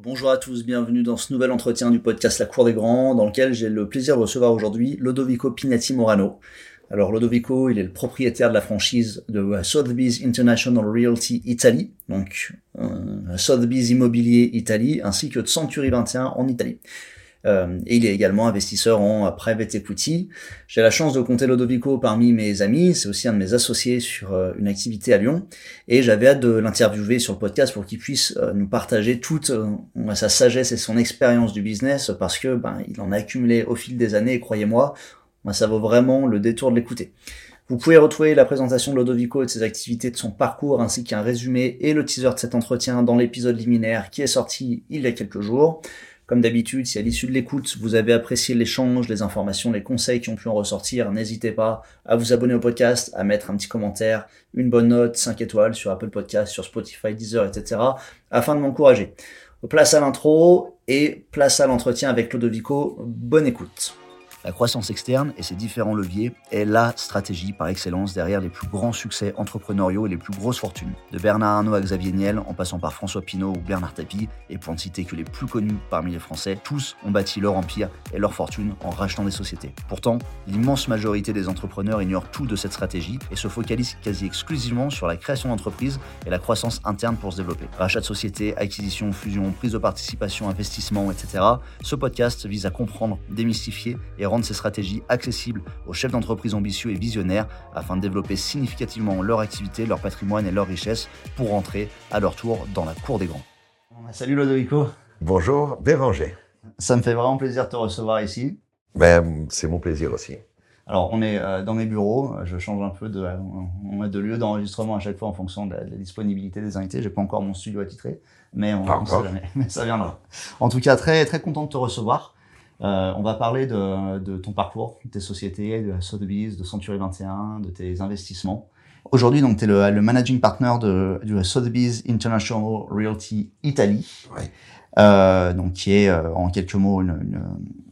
Bonjour à tous, bienvenue dans ce nouvel entretien du podcast La Cour des Grands, dans lequel j'ai le plaisir de recevoir aujourd'hui Lodovico Pinati Morano. Alors Lodovico, il est le propriétaire de la franchise de Sotheby's International Realty Italy, donc euh, Sotheby's Immobilier Italie, ainsi que de Century 21 en Italie. Euh, et il est également investisseur en private equity. J'ai la chance de compter Lodovico parmi mes amis. C'est aussi un de mes associés sur euh, une activité à Lyon. Et j'avais hâte de l'interviewer sur le podcast pour qu'il puisse euh, nous partager toute sa sagesse et son expérience du business parce que ben, il en a accumulé au fil des années. Croyez-moi, ben, ça vaut vraiment le détour de l'écouter. Vous pouvez retrouver la présentation de Lodovico et de ses activités, de son parcours, ainsi qu'un résumé et le teaser de cet entretien dans l'épisode liminaire qui est sorti il y a quelques jours. Comme d'habitude, si à l'issue de l'écoute, vous avez apprécié l'échange, les informations, les conseils qui ont pu en ressortir, n'hésitez pas à vous abonner au podcast, à mettre un petit commentaire, une bonne note, 5 étoiles sur Apple Podcast, sur Spotify, Deezer, etc. afin de m'encourager. Place à l'intro et place à l'entretien avec Lodovico. Bonne écoute. La croissance externe et ses différents leviers est la stratégie par excellence derrière les plus grands succès entrepreneuriaux et les plus grosses fortunes. De Bernard Arnault à Xavier Niel, en passant par François Pinault ou Bernard Tapie, et pour ne citer que les plus connus parmi les Français, tous ont bâti leur empire et leur fortune en rachetant des sociétés. Pourtant, l'immense majorité des entrepreneurs ignorent tout de cette stratégie et se focalisent quasi exclusivement sur la création d'entreprises et la croissance interne pour se développer. Rachat de sociétés, acquisition, fusion, prise de participation, investissement, etc. Ce podcast vise à comprendre, démystifier et rendre ces stratégies accessibles aux chefs d'entreprise ambitieux et visionnaires afin de développer significativement leur activité, leur patrimoine et leur richesse pour rentrer à leur tour dans la cour des grands. Salut Lodovico. Bonjour Béranger. Ça me fait vraiment plaisir de te recevoir ici. Ben, c'est mon plaisir aussi. Alors, on est euh, dans mes bureaux. Je change un peu de, lieu d'enregistrement à chaque fois en fonction de la, disponibilité des invités. J'ai pas encore mon studio attitré, mais on, on sait jamais. Mais ça viendra. En tout cas, très très content de te recevoir. Euh, on va parler de, de, ton parcours, de tes sociétés, de Sotheby's, de Century 21, de tes investissements. Aujourd'hui, donc, tu es le, le, managing partner de, de Sotheby's International Realty Italy, euh, donc qui est euh, en quelques mots, une, une,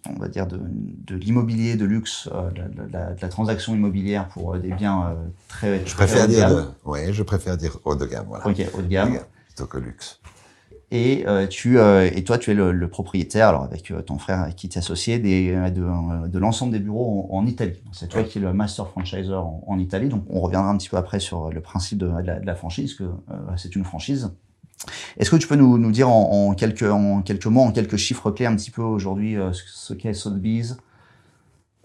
on va dire, de, de l'immobilier de luxe, euh, de, la, de, la, transaction immobilière pour euh, des biens très, je préfère dire, ouais, je préfère dire haut de gamme, voilà. Ok, haut de gamme. Plutôt que luxe. Et euh, tu euh, et toi tu es le, le propriétaire alors avec euh, ton frère qui t'est associé des, de, de l'ensemble des bureaux en, en Italie. C'est toi qui es le master franchiser en, en, Italie. Donc on reviendra un petit peu après sur le principe de, la, de la, franchise que c'est une franchise. Est-ce que tu peux nous, nous dire en, en, quelques en quelques mots, en quelques chiffres clés un petit peu aujourd'hui ce qu'est Sotheby's?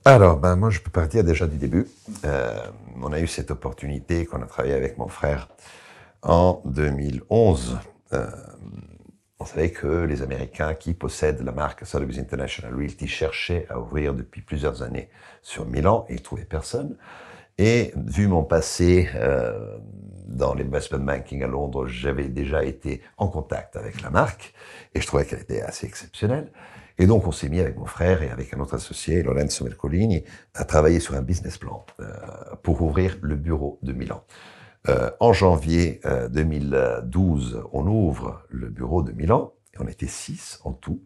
Alors, ben moi, je peux partir déjà du début. Euh, on a eu cette opportunité qu'on a travaillé avec mon frère en 2011. Euh, on savait que les Américains qui possèdent la marque Sotheby's International Realty cherchaient à ouvrir depuis plusieurs années sur Milan et ils trouvaient personne. Et vu mon passé euh, dans l'investment banking à Londres, j'avais déjà été en contact avec la marque et je trouvais qu'elle était assez exceptionnelle. Et donc, on s'est mis avec mon frère et avec un autre associé, Lorenzo Mercolini, à travailler sur un business plan euh, pour ouvrir le bureau de Milan. Euh, en janvier 2012, euh, on ouvre le bureau de Milan, et on était six en tout.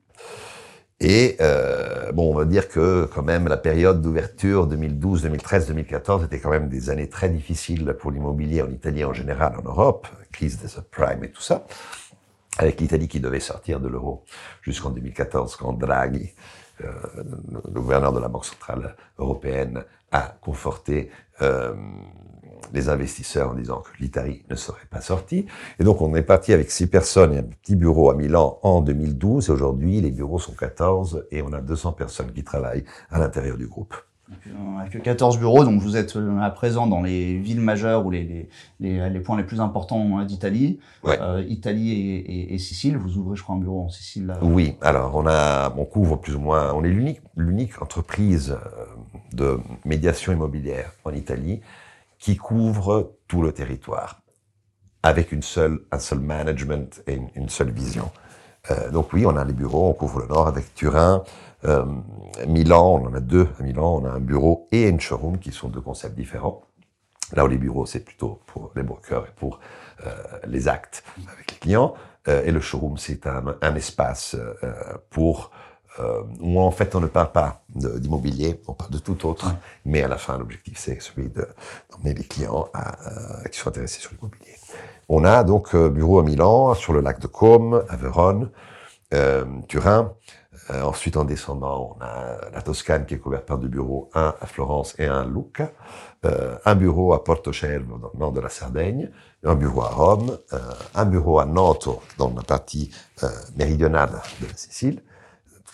Et euh, bon, on va dire que quand même la période d'ouverture 2012, 2013, 2014 était quand même des années très difficiles pour l'immobilier en Italie en général, en Europe, crise des subprimes et tout ça, avec l'Italie qui devait sortir de l'euro jusqu'en 2014 quand Draghi, euh, le gouverneur de la Banque centrale européenne, a conforté euh, les investisseurs en disant que l'Italie ne serait pas sortie. Et donc, on est parti avec six personnes et un petit bureau à Milan en 2012. Et aujourd'hui, les bureaux sont 14 et on a 200 personnes qui travaillent à l'intérieur du groupe. Avec 14 bureaux, donc vous êtes euh, à présent dans les villes majeures ou les, les, les, points les plus importants hein, d'Italie, ouais. euh, Italie et, et, et, Sicile. Vous ouvrez, je crois, un bureau en Sicile. Là. Oui, alors on a, on couvre plus ou moins, on est l'unique, l'unique entreprise euh, de médiation immobilière en Italie qui couvre tout le territoire, avec une seule, un seul management et une, seule vision. Euh, donc oui, on a les bureaux, on couvre le nord avec Turin, euh, Milan, on en a deux à Milan, on a un bureau et une showroom qui sont deux concepts différents. Là où les bureaux, c'est plutôt pour les brokers et pour euh, les actes avec les clients. Et le showroom, c'est un, espace pour euh, où en fait on ne parle pas d'immobilier, on parle de tout autre, ouais. mais à la fin l'objectif c'est celui d'emmener les clients à, euh, qui sont intéressés sur l'immobilier. On a donc euh, bureau à Milan, sur le lac de Côme, à Vérone, Turin. ensuite, en descendant, on a la Toscane qui est couverte par deux bureaux, un à Florence et un à Lucca. un bureau à Portocello, dans le nord de la Sardaigne, un bureau à Rome, un bureau à Noto, dans la partie méridionale de la Sicile,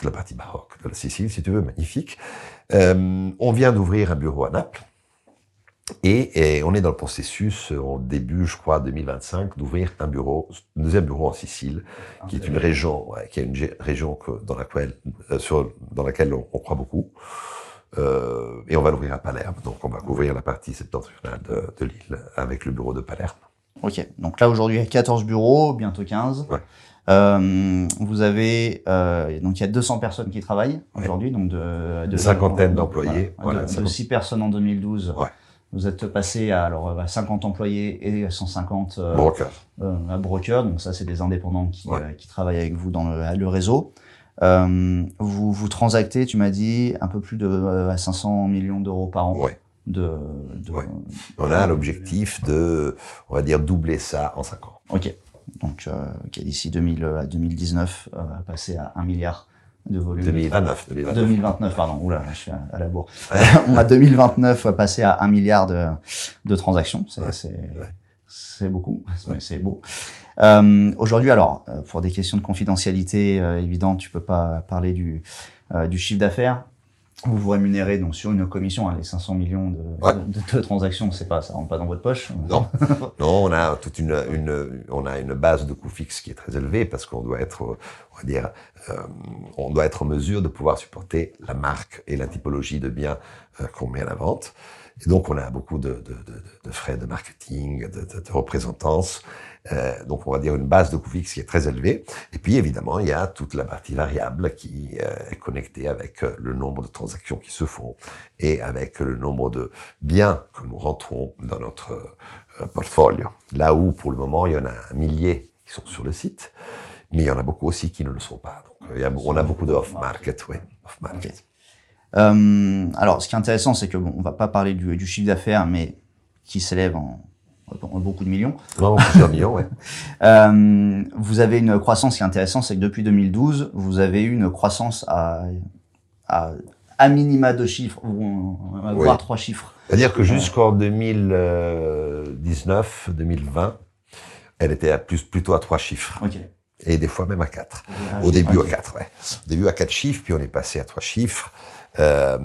toute la partie baroque de la Sicile, si tu veux, magnifique. on vient d'ouvrir un bureau à Naples, et, on est dans le processus, au début, je crois, 2025, d'ouvrir un bureau, un deuxième bureau en Sicile, ah, qui est une région, qui est une région que, dans laquelle, euh, sur, dans laquelle on, croit beaucoup. Euh, et on va l'ouvrir à Palerme. Donc, on va couvrir la partie septentrionale de, de l'île avec le bureau de Palerme. Ok. Donc là, aujourd'hui, il y a 14 bureaux, bientôt 15. Ouais. Euh, vous avez euh, donc il y a 200 personnes qui travaillent aujourd'hui, donc de, de cinquantaine d'employés, voilà, de, 6 personnes en 2012. Ouais. Vous êtes passé à, alors, à 50 employés et 150 euh, euh, à broker. Donc ça, c'est des indépendants qui, euh, qui travaillent avec vous dans le, le réseau. Euh, vous, vous transactez, tu m'as dit, un peu plus de 500 millions d'euros par an. De, de On a l'objectif de, on va dire, doubler ça en 5 ans. Ok. Donc, euh, d'ici 2000 à 2019, passer à 1 milliard de volume. 2029, 2029. pardon. Oula, je suis à, la bourre. on a 2029 passé à 1 milliard de, de transactions. C'est c'est beaucoup. C'est beau. Euh, Aujourd'hui, alors, euh, pour des questions de confidentialité euh, évidentes, tu peux pas parler du, euh, du chiffre d'affaires vous vous rémunérez donc sur une commission, hein, les 500 millions de, de, de, transactions, c'est pas, ça rentre pas dans votre poche. Non, non, on a toute une, une, on a une base de coûts fixes qui est très élevée parce qu'on doit être, on va dire, euh, on doit être en mesure de pouvoir supporter la marque et la typologie de biens euh, qu'on met à la vente. Et donc, on a beaucoup de, de, de frais de marketing, de, représentance. Euh, donc, on va dire une base de coûts fixes qui est très élevée. Et puis, évidemment, il y a toute la partie variable qui euh, est connectée avec euh, le nombre de transactions qui se font et avec le nombre de biens que nous rentrons dans notre portfolio. Là où, pour le moment, il y en a un millier qui sont sur le site, mais il y en a beaucoup aussi qui ne le sont pas. Donc, on a beaucoup de off-market, oui, off-market. Alors, ce qui est intéressant, c'est que bon, on va pas parler du chiffre d'affaires, mais qui s'élève en, beaucoup de millions. Non, plusieurs millions, ouais. euh, vous avez une croissance qui est intéressante, c'est que depuis 2012, vous avez eu une croissance à, à, à minima deux chiffres, ou voire trois chiffres. C'est-à-dire que jusqu'en 2019, 2020, elle était à plus, plutôt à trois chiffres. Okay. Et des fois même à quatre. Au début à quatre, ouais. Au début à quatre chiffres, puis on est passé à trois chiffres. Euh,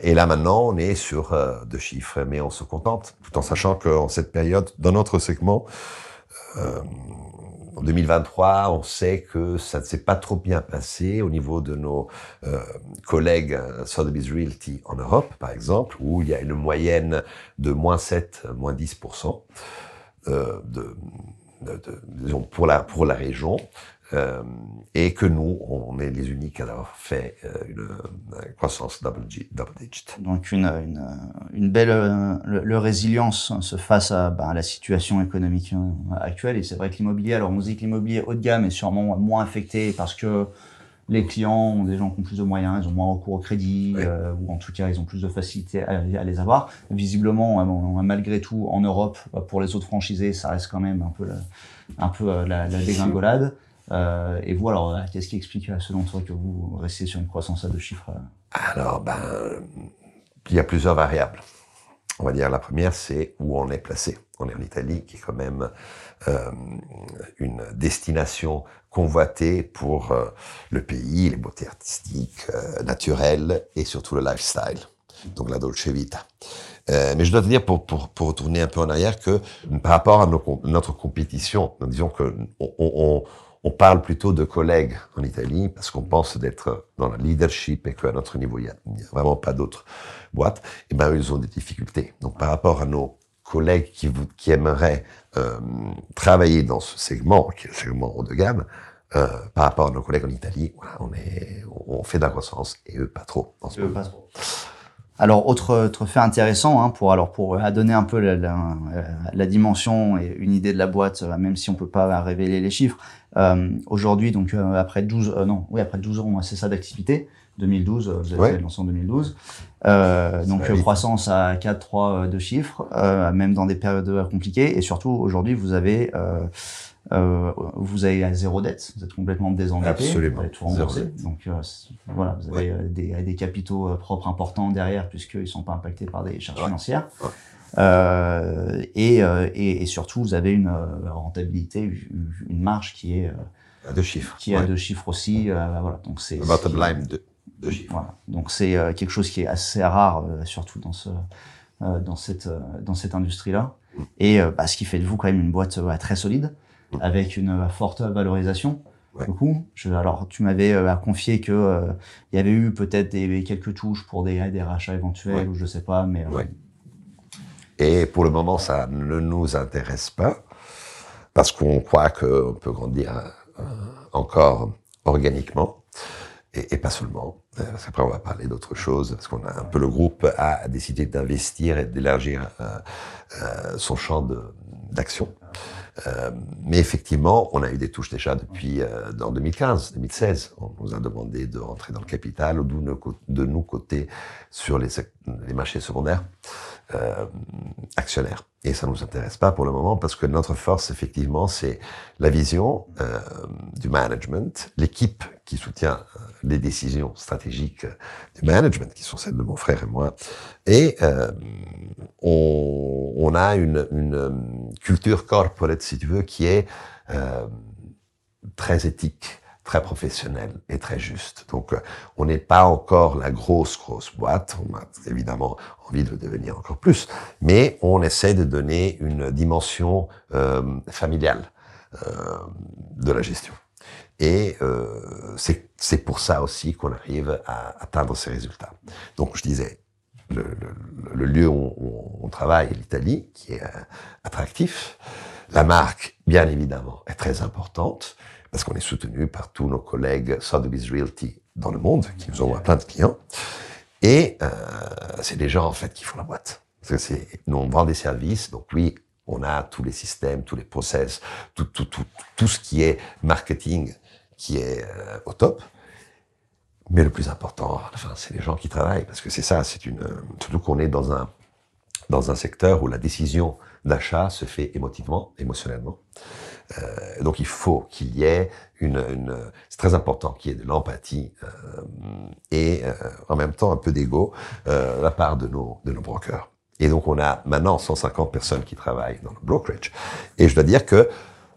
et là maintenant, on est sur euh, deux chiffres, mais on se contente, tout en sachant qu'en cette période, dans notre segment, euh, en 2023, on sait que ça ne s'est pas trop bien passé au niveau de nos euh, collègues Sotheby's Realty en Europe, par exemple, où il y a une moyenne de moins 7, moins 10% euh, pour la pour la région. Euh, et que nous, on est les uniques à avoir fait euh, une, croissance double, double digit. Donc une, une, une belle euh, le, résilience se face à, ben, à, la situation économique actuelle. Et c'est vrai que l'immobilier, alors on dit que l'immobilier haut de gamme est sûrement moins affecté parce que les clients ont des gens qui ont plus de moyens, ils ont moins recours au crédit, ou en tout cas ils ont plus de facilité à, à les avoir. Visiblement, malgré tout, en Europe, pour les autres franchisés, ça reste quand même un peu la, un peu la, la dégringolade. Euh, et vous, alors, qu'est-ce qui explique, selon toi, que vous restez sur une croissance à deux chiffres Alors, ben, il y a plusieurs variables. On va dire la première, c'est où on est placé. On est en Italie, qui est quand même euh, une destination convoitée pour euh, le pays, les beautés artistiques, euh, naturelles et surtout le lifestyle. Donc la dolce vita. Euh, mais je dois te dire, pour, pour, pour retourner un peu en arrière, que par rapport à notre compétition, disons que on, on parle plutôt de collègues en Italie parce qu'on pense d'être dans le leadership et qu'à notre niveau, il n'y a, vraiment pas d'autres boîtes. Et ben, ils ont des difficultés. Donc, par rapport à nos collègues qui, qui aimeraient euh, travailler dans ce segment, qui est le segment haut de gamme, euh, par rapport à nos collègues en Italie, voilà, on, est, on fait de la croissance et eux pas trop. En ce eux pas trop. Alors autre, autre fait intéressant hein, pour alors pour donner un peu la, la, la, dimension et une idée de la boîte, même si on peut pas révéler les chiffres. Euh, Aujourd'hui, donc euh, après 12 euh, non, oui après 12 ans, c'est ça d'activité. 2012, vous avez ouais. lancé en 2012. Euh, donc croissance à 4, 3 de chiffres, même dans des périodes compliquées. Et surtout aujourd'hui, vous avez Euh, vous avez à zéro dette, vous êtes complètement désendetté, Absolument. vous avez tout remboursé. Donc euh, voilà, vous avez euh, des, des capitaux euh, propres importants derrière puisqu'ils ne sont pas impactés par des charges Ouais. financières. Euh, et, euh, et, et surtout, vous avez une euh, rentabilité, une une marge qui est À deux chiffres. qui a Ouais. deux chiffres aussi. euh, voilà, donc c'est bottom line de deux chiffres. voilà. Donc c'est quelque chose qui est assez rare, surtout dans ce dans cette dans cette industrie-là. Et euh, bah, ce qui fait de vous quand même une boîte très solide, Mm. avec une forte valorisation. Ouais. Du coup, je, alors tu m'avais euh, confié que euh, il y avait eu peut-être des quelques touches pour des des rachats éventuels Ouais. ou je sais pas, mais euh, Ouais. Et pour le moment, ça ne nous intéresse pas parce qu'on croit qu'on peut grandir euh, encore organiquement et, pas seulement. Euh, Parce qu'après, on va parler d'autre chose parce qu'on a un peu le groupe a décidé d'investir et d'élargir euh, euh, son champ d'action. Euh, mais effectivement, on a eu des touches déjà depuis euh, en 2015, 2016. On nous a demandé de rentrer dans le capital de nous, coter sur les marchés secondaires euh, actionnaires. Et ça nous intéresse pas pour le moment parce que notre force, effectivement, c'est la vision euh, du management, l'équipe qui soutient euh, les décisions stratégiques euh, du management, qui sont celles de mon frère et moi. Et euh, on, on a une, une euh, culture corporate, si tu veux, qui est très éthique, très professionnelle et très juste. Donc, euh, on n'est pas encore la grosse, grosse boîte. On a évidemment envie de devenir encore plus, mais on essaie de donner une dimension euh, familiale euh, de la gestion. Et euh, c'est pour ça aussi qu'on arrive à atteindre ces résultats. Donc, je disais, le, lieu où on, travaille, l'Italie, qui est attractif. La marque, bien évidemment, est très importante parce qu'on est soutenu par tous nos collègues Sotheby's Realty dans le monde qui nous envoient plein de clients. Et euh, c'est des gens en fait qui font la boîte. Nous on vend des services, donc oui, on a tous les systèmes, tous les process, tout, tout, tout, tout ce qui est marketing qui est euh, au top. Mais le plus important, enfin, c'est les gens qui travaillent, parce que c'est ça, c'est une, surtout qu'on est dans un, dans un secteur où la décision d'achat se fait émotivement, émotionnellement. Euh, donc il faut qu'il y ait une, une c'est très important qu'il y ait de l'empathie euh, et euh, en même temps un peu d'ego euh, de la part de nos de nos brokers. Et donc on a maintenant 150 personnes qui travaillent dans le brokerage. Et je dois dire que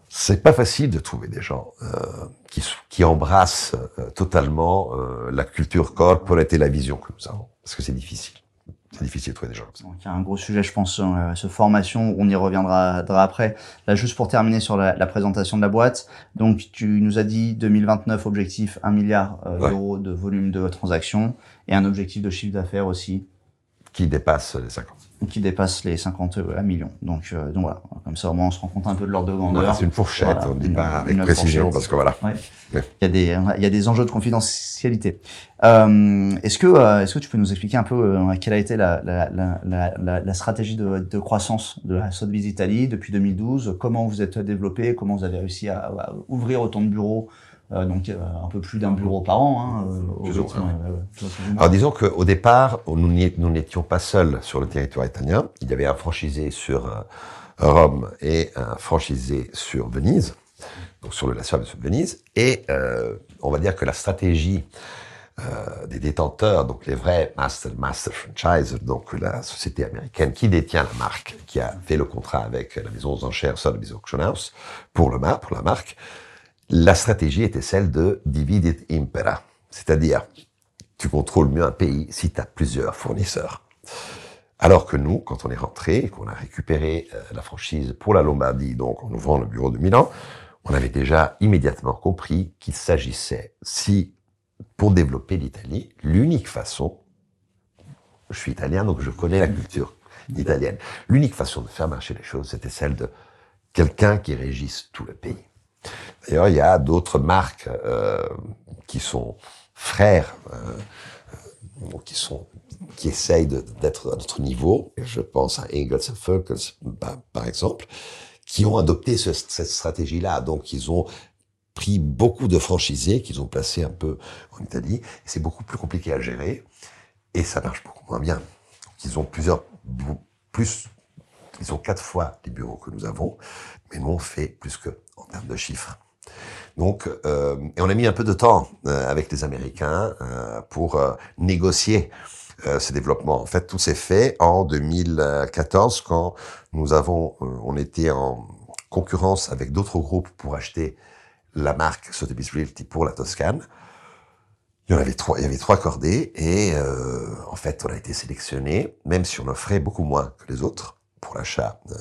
c'est pas facile de trouver des gens euh, qui, qui embrassent euh, totalement la culture corporate et la vision que nous avons, parce que c'est difficile. C'est difficile de trouver des gens comme ça. Donc, il y a un gros sujet, je pense, euh, ce formation. On y reviendra dra après. Là, juste pour terminer sur la, la présentation de la boîte. Donc, tu nous as dit 2029 objectif 1 milliard euh, Ouais. d'euros de volume de transactions et un objectif de chiffre d'affaires aussi Qui dépasse les 50. qui dépasse les 50 millions. Donc, euh, donc voilà, comme ça au moins on se rend compte un peu de l'ordre de grandeur. Voilà, c'est une fourchette, Voilà, on ne dit une- pas avec précision fourchette. parce que voilà. Ouais. Ouais. Il y a des il y a des enjeux de confidentialité. Euh, est-ce que euh, est-ce que tu peux nous expliquer un peu euh, quelle a été la la la la, la, la stratégie de, de croissance de la Sotheby's Italie depuis 2012 Comment vous êtes développé? Comment vous avez réussi à, à ouvrir autant de bureaux euh, donc euh, un peu plus d'un bureau par an, hein, euh, au Plus. Alors disons qu'au départ, nous n'étions pas seuls sur le territoire italien. Il y avait un franchisé sur euh, Rome et un franchisé sur Venise, donc sur le La sur Venise. Et on va dire que la stratégie des détenteurs, donc les vrais master master franchisers, donc la société américaine qui détient la marque, qui a fait le contrat avec la maison aux enchères Sotheby's Auction House pour le mar- pour la marque, la stratégie était celle de divide impera, c'est-à-dire tu contrôles mieux un pays si tu as plusieurs fournisseurs. Alors que nous, quand on est rentré et qu'on a récupéré euh, la franchise pour la Lombardie, donc en ouvrant le bureau de Milan, on avait déjà immédiatement compris qu'il s'agissait, si pour développer l'Italie, l'unique façon, je suis italien donc je connais la culture italienne, l'unique façon de faire marcher les choses, c'était celle de quelqu'un qui régisse tout le pays. D'ailleurs, il y a d'autres marques euh, qui sont frères, euh, qui sont qui essayent d'être à notre niveau. Je pense à Ingalls Fulkers, par, par exemple, qui ont adopté ce- cette stratégie-là. Donc, ils ont pris beaucoup de franchisés qu'ils ont placés un peu en Italie. C'est beaucoup plus compliqué à gérer et ça marche beaucoup moins bien. Ils ont plusieurs, plus Ils ont quatre fois les bureaux que nous avons, mais nous on fait plus que en termes de chiffres. Donc, euh, et on a mis un peu de temps euh, avec les Américains euh, pour négocier ce développement. En fait, tout s'est fait en 2014 quand nous avons, on était en concurrence avec d'autres groupes pour acheter la marque Sotheby's Realty pour la Toscane. Il y en avait trois, il y avait trois cordées et en fait, on a été sélectionné, même si on offrait beaucoup moins que les autres pour l'achat de,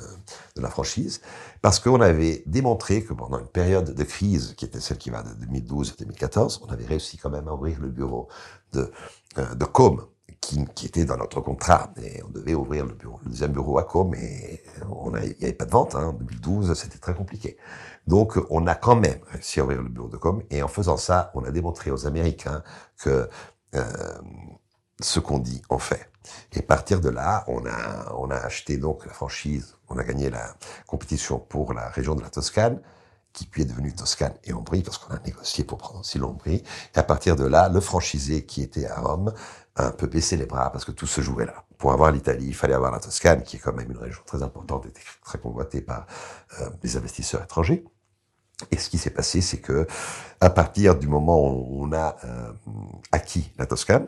de la franchise, parce qu'on avait démontré que pendant une période de crise, qui était celle qui va de 2012 à 2014, on avait réussi quand même à ouvrir le bureau de, euh, Com, qui, était dans notre contrat. Et on devait ouvrir le, deuxième bureau à Com, mais il n'y avait pas de vente. Hein. En 2012, c'était très compliqué. Donc, on a quand même réussi à ouvrir le bureau de Com. Et en faisant ça, on a démontré aux Américains que euh, ce qu'on dit, on fait. Et à partir de là, on a, acheté donc la franchise, on a gagné la compétition pour la région de la Toscane, qui puis est devenue Toscane et Ombrie, parce qu'on a négocié pour prendre aussi l'Ombrie. Et à partir de là, le franchisé qui était à Rome a un peu baissé les bras, parce que tout se jouait là. Pour avoir l'Italie, il fallait avoir la Toscane, qui est quand même une région très importante et très convoitée par euh, les investisseurs étrangers. Et ce qui s'est passé, c'est que à partir du moment où on a euh, acquis la Toscane,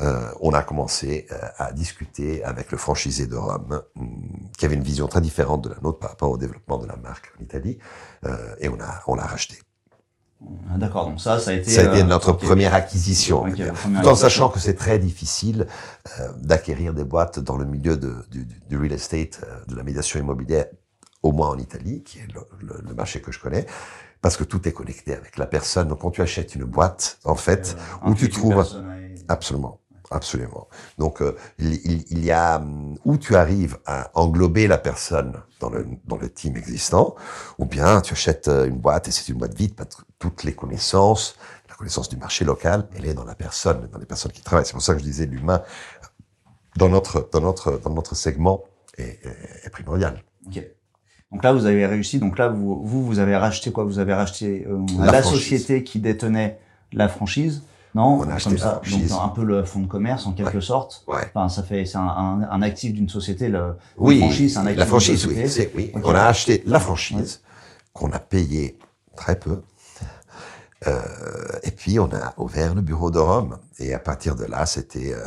euh, on a commencé euh, à discuter avec le franchisé de Rome, qui avait une vision très différente de la nôtre par rapport au développement de la marque en Italie, euh, et on a on l'a racheté. Ah, D'accord, donc ça, ça a été, ça a été notre okay. première acquisition, okay, tout en sachant que c'est très difficile euh, d'acquérir des boîtes dans le milieu de, du, du, real estate, de la médiation immobilière, au moins en Italie, qui est le, le, le marché que je connais parce que tout est connecté avec la personne. Donc, quand tu achètes une boîte, en fait, euh, où tu trouves absolument, absolument. Donc, euh, il, il, il, y a hum, où tu arrives à englober la personne dans le dans le team existant, ou bien tu achètes euh, une boîte et c'est une boîte vide, toutes les connaissances, la connaissance du marché local, elle est dans la personne, dans les personnes qui travaillent. C'est pour ça que je disais l'humain dans notre dans notre dans notre segment est, est, est primordial. Okay. Donc là, vous avez réussi. Donc là, vous, vous, vous avez racheté quoi? Vous avez racheté euh, la, la société qui détenait la franchise. Non, on a acheté ça. Donc un peu le fonds de commerce en quelque ouais. sorte. Ouais. Enfin, ça fait c'est un, un, un, actif d'une société. Le, oui, franchise, un actif la franchise, oui, oui. Okay. On a acheté la franchise qu'on a payé très peu. Euh, et puis on a ouvert le bureau de Rome. Et à partir de là, c'était euh,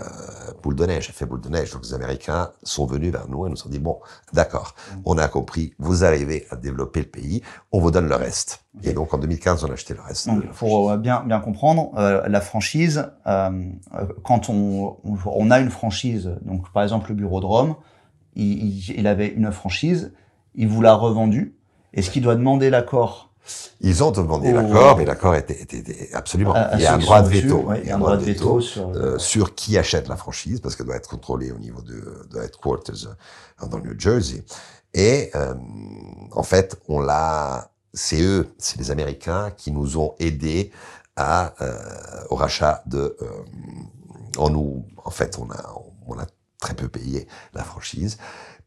boule de neige, fait boule de neige. Donc les Américains sont venus vers nous et nous ont dit bon, d'accord, mm. on a compris, vous arrivez à développer le pays, on vous donne le reste. Et donc en 2015, on a acheté le reste. Donc, pour euh, bien bien comprendre, euh, la franchise, euh, quand on, on a une franchise, donc par exemple le bureau de Rome, il, il avait une franchise, il vous l'a revendue. Est-ce qu'il doit demander l'accord ils ont demandé oh. l'accord, mais l'accord était, était, était, absolument. À, à il y a un droit de veto. Ouais, il y a un droit de veto, sur, euh, sur qui achète la franchise, parce qu'elle doit être contrôlée au niveau de, de headquarters euh, dans le New Jersey. Et euh, en fait, on l'a. C'est eux, c'est les Américains qui nous ont aidés à euh, au rachat de. Nous, en fait, on a on a très peu payé la franchise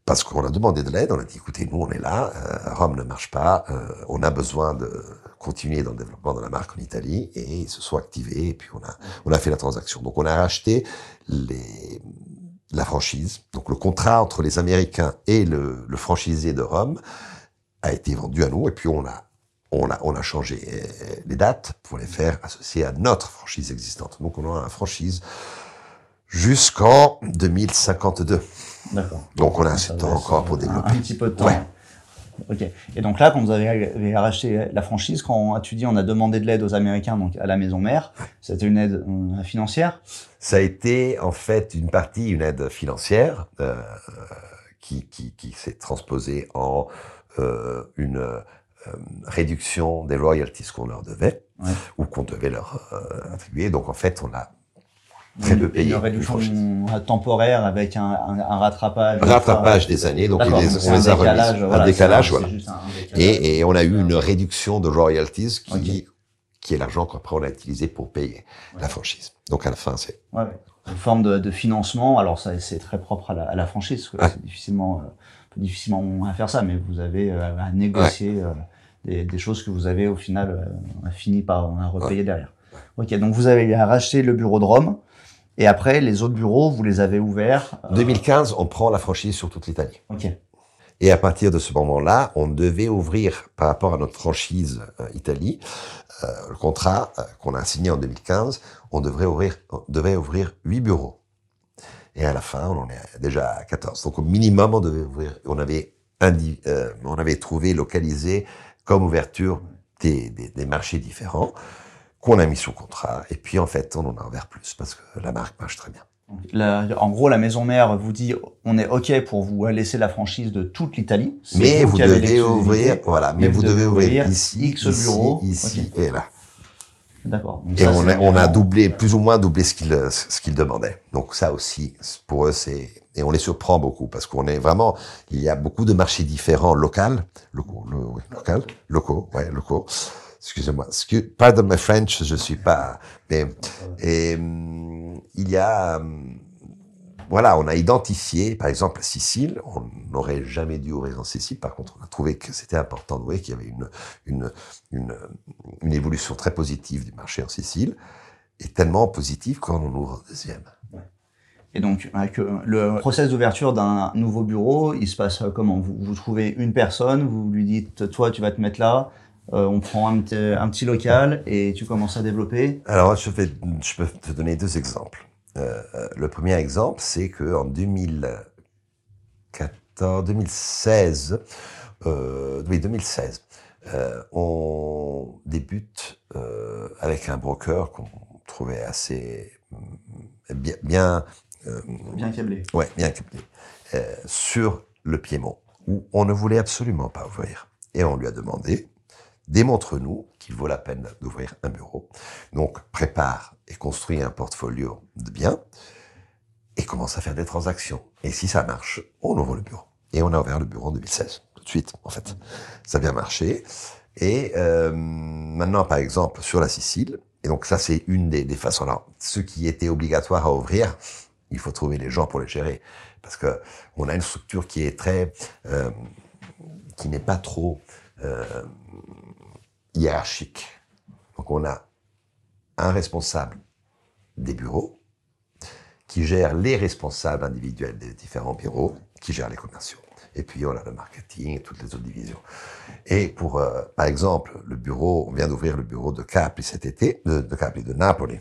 parce qu'on a demandé de l'aide, on a dit écoutez, nous on est là, euh, Rome ne marche pas, euh, on a besoin de continuer dans le développement de la marque en Italie, et ils se sont activés, et puis on a, on a fait la transaction. Donc on a racheté les, la franchise, donc le contrat entre les Américains et le, le franchisé de Rome a été vendu à nous, et puis on a on a, on a changé les dates pour les faire associer à notre franchise existante. Donc on a une franchise jusqu'en 2052. D'accord. Donc on a assez de temps encore pour développer. Un, petit peu de temps. Ouais. Ok. Et donc là, quand vous avez racheté la franchise, quand tu dis on a demandé de l'aide aux Américains, donc à la maison mère, c'était une aide euh, financière Ça a été en fait une partie, une aide financière euh, qui, qui, qui s'est transposée en euh, une euh, réduction des royalties qu'on leur devait ouais. ou qu'on devait leur attribuer. Donc en fait, on a très peu payé. Une réduction temporaire avec un, un, un rattrapage. Rattrapage des années, donc les, on les a remis. Voilà, un décalage, voilà. Un, décalage. Et, et, on a eu une réduction de royalties qui, okay. qui est l'argent qu'après on a utilisé pour payer ouais. la franchise. Donc à la fin, c'est. Ouais, ouais. Une forme de, de, financement. Alors ça, c'est très propre à la, à la franchise, parce que c'est difficilement, euh, peut difficilement à faire ça, mais vous avez euh, à négocier euh, des, des, choses que vous avez au final euh, fini par repayer derrière. Ok, donc vous avez racheté le bureau de Rome. Et après, les autres bureaux, vous les avez ouverts euh... 2015, on prend la franchise sur toute l'Italie. Ok. Et à partir de ce moment-là, on devait ouvrir, par rapport à notre franchise euh, Italie, euh, le contrat euh, qu'on a signé en 2015, on devrait ouvrir, on devait ouvrir 8 bureaux. Et à la fin, on en est déjà à 14. Donc au minimum, on devait ouvrir, on avait, indi, euh, on avait trouvé, localisé comme ouverture des, des, des marchés différents qu'on a mis sous contrat. Et puis en fait, on en a ouvert plus parce que la marque marche très bien. La- en gros, la maison mère vous dit on est OK pour vous laisser la franchise de toute l'Italie. Mais vous devez ouvrir, voilà, mais, vous, devez ouvrir ici, X ici, bureaux. ici et là. D'accord. Et ça, on a, on a vraiment- doublé, plus ou moins doublé ce qu'ils ce qu'ils demandaient. Donc ça aussi, pour eux, c'est et on les surprend beaucoup parce qu'on est vraiment, il y a beaucoup de marchés différents locaux, locaux, locaux, ouais, locaux. Excusez-moi, Excuse, pardon my French, je suis pas, mais et il y a, voilà, on a identifié, par exemple, Sicile, on n'aurait jamais dû ouvrir en Sicile. Par contre, on a trouvé que c'était important d'ouvrir, qu'il y avait une, une, une, une évolution très positive du marché en Sicile, et tellement positive qu'on en ouvre un deuxième. Et donc, euh, le process d'ouverture d'un nouveau bureau, il se passe euh, comment? Vous, vous trouvez une personne, vous lui dites, toi, tu vas te mettre là, euh, on prend un, petit- un petit local et tu commences à développer. Alors, je, vais, je peux te donner deux exemples. Euh, euh, le premier exemple, c'est que en 2014, 2016, euh, oui 2016, euh, on débute euh, avec un broker qu'on trouvait assez mm, bien, bien euh, Bien câblé. ouais, bien câblé, euh, sur le Piémont, où on ne voulait absolument pas ouvrir. Et on lui a demandé, démontre-nous qu'il vaut la peine d'ouvrir un bureau. Donc, prépare et construis un portfolio de biens et commence à faire des transactions. Et si ça marche, on ouvre le bureau. Et on a ouvert le bureau en 2016, tout de suite, en fait. Ça a bien marché. Et euh, maintenant, par exemple, sur la Sicile, et donc ça, c'est une des, façons. Alors, ce qui était obligatoire à ouvrir, il faut trouver les gens pour les gérer. Parce que on a une structure qui est très... euh, qui n'est pas trop euh, hiérarchique. Donc on a un responsable des bureaux qui gère les responsables individuels des différents bureaux, qui gère les commerciaux. Et puis on a le marketing et toutes les autres divisions. Et pour, euh, par exemple, le bureau, on vient d'ouvrir le bureau de Capri cet été, de, de Capri, de Napoli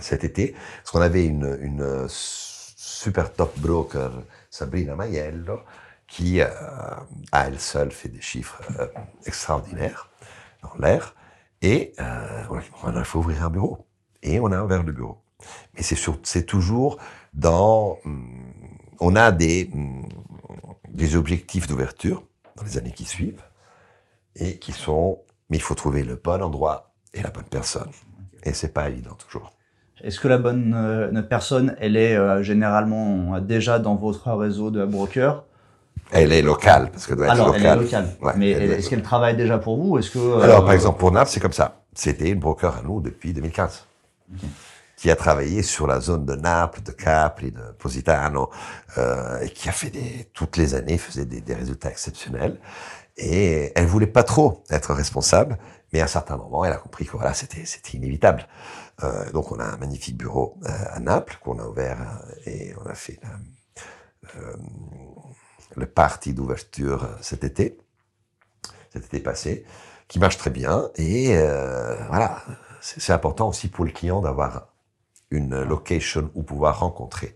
cet été, parce qu'on avait une, une super top broker, Sabrina Maiello, qui euh, à elle seule fait des chiffres euh, extraordinaires dans l'air. Et euh, il faut ouvrir un bureau. Et on a ouvert le bureau. Mais c'est c'est toujours dans... hum, on a des, hum, des objectifs d'ouverture dans les années qui suivent et qui sont... Mais il faut trouver le bon endroit et la bonne personne. Et c'est pas évident toujours. Est-ce que la bonne euh, personne, elle est euh, généralement déjà dans votre réseau de broker Elle est locale, parce qu'elle doit être Alors, elle est locale. locale. Ouais, mais est-ce qu'elle travaille déjà pour vous Est-ce que euh, Alors, par exemple, pour Naples, c'est comme ça. C'était une broker à nous depuis 2015. Qui a travaillé sur la zone de Naples, de Capri, de Positano, euh, et qui a fait des, toutes les années, faisait des, des résultats exceptionnels. Et elle voulait pas trop être responsable, mais à un certain moment, elle a compris que voilà, c'était, c'était inévitable. Euh, donc, on a un magnifique bureau euh, à Naples qu'on a ouvert euh, et on a fait la- euh, le party d'ouverture euh, cet été, cet été passé, qui marche très bien. Et euh, voilà, c'est important aussi pour le client d'avoir une location où pouvoir rencontrer.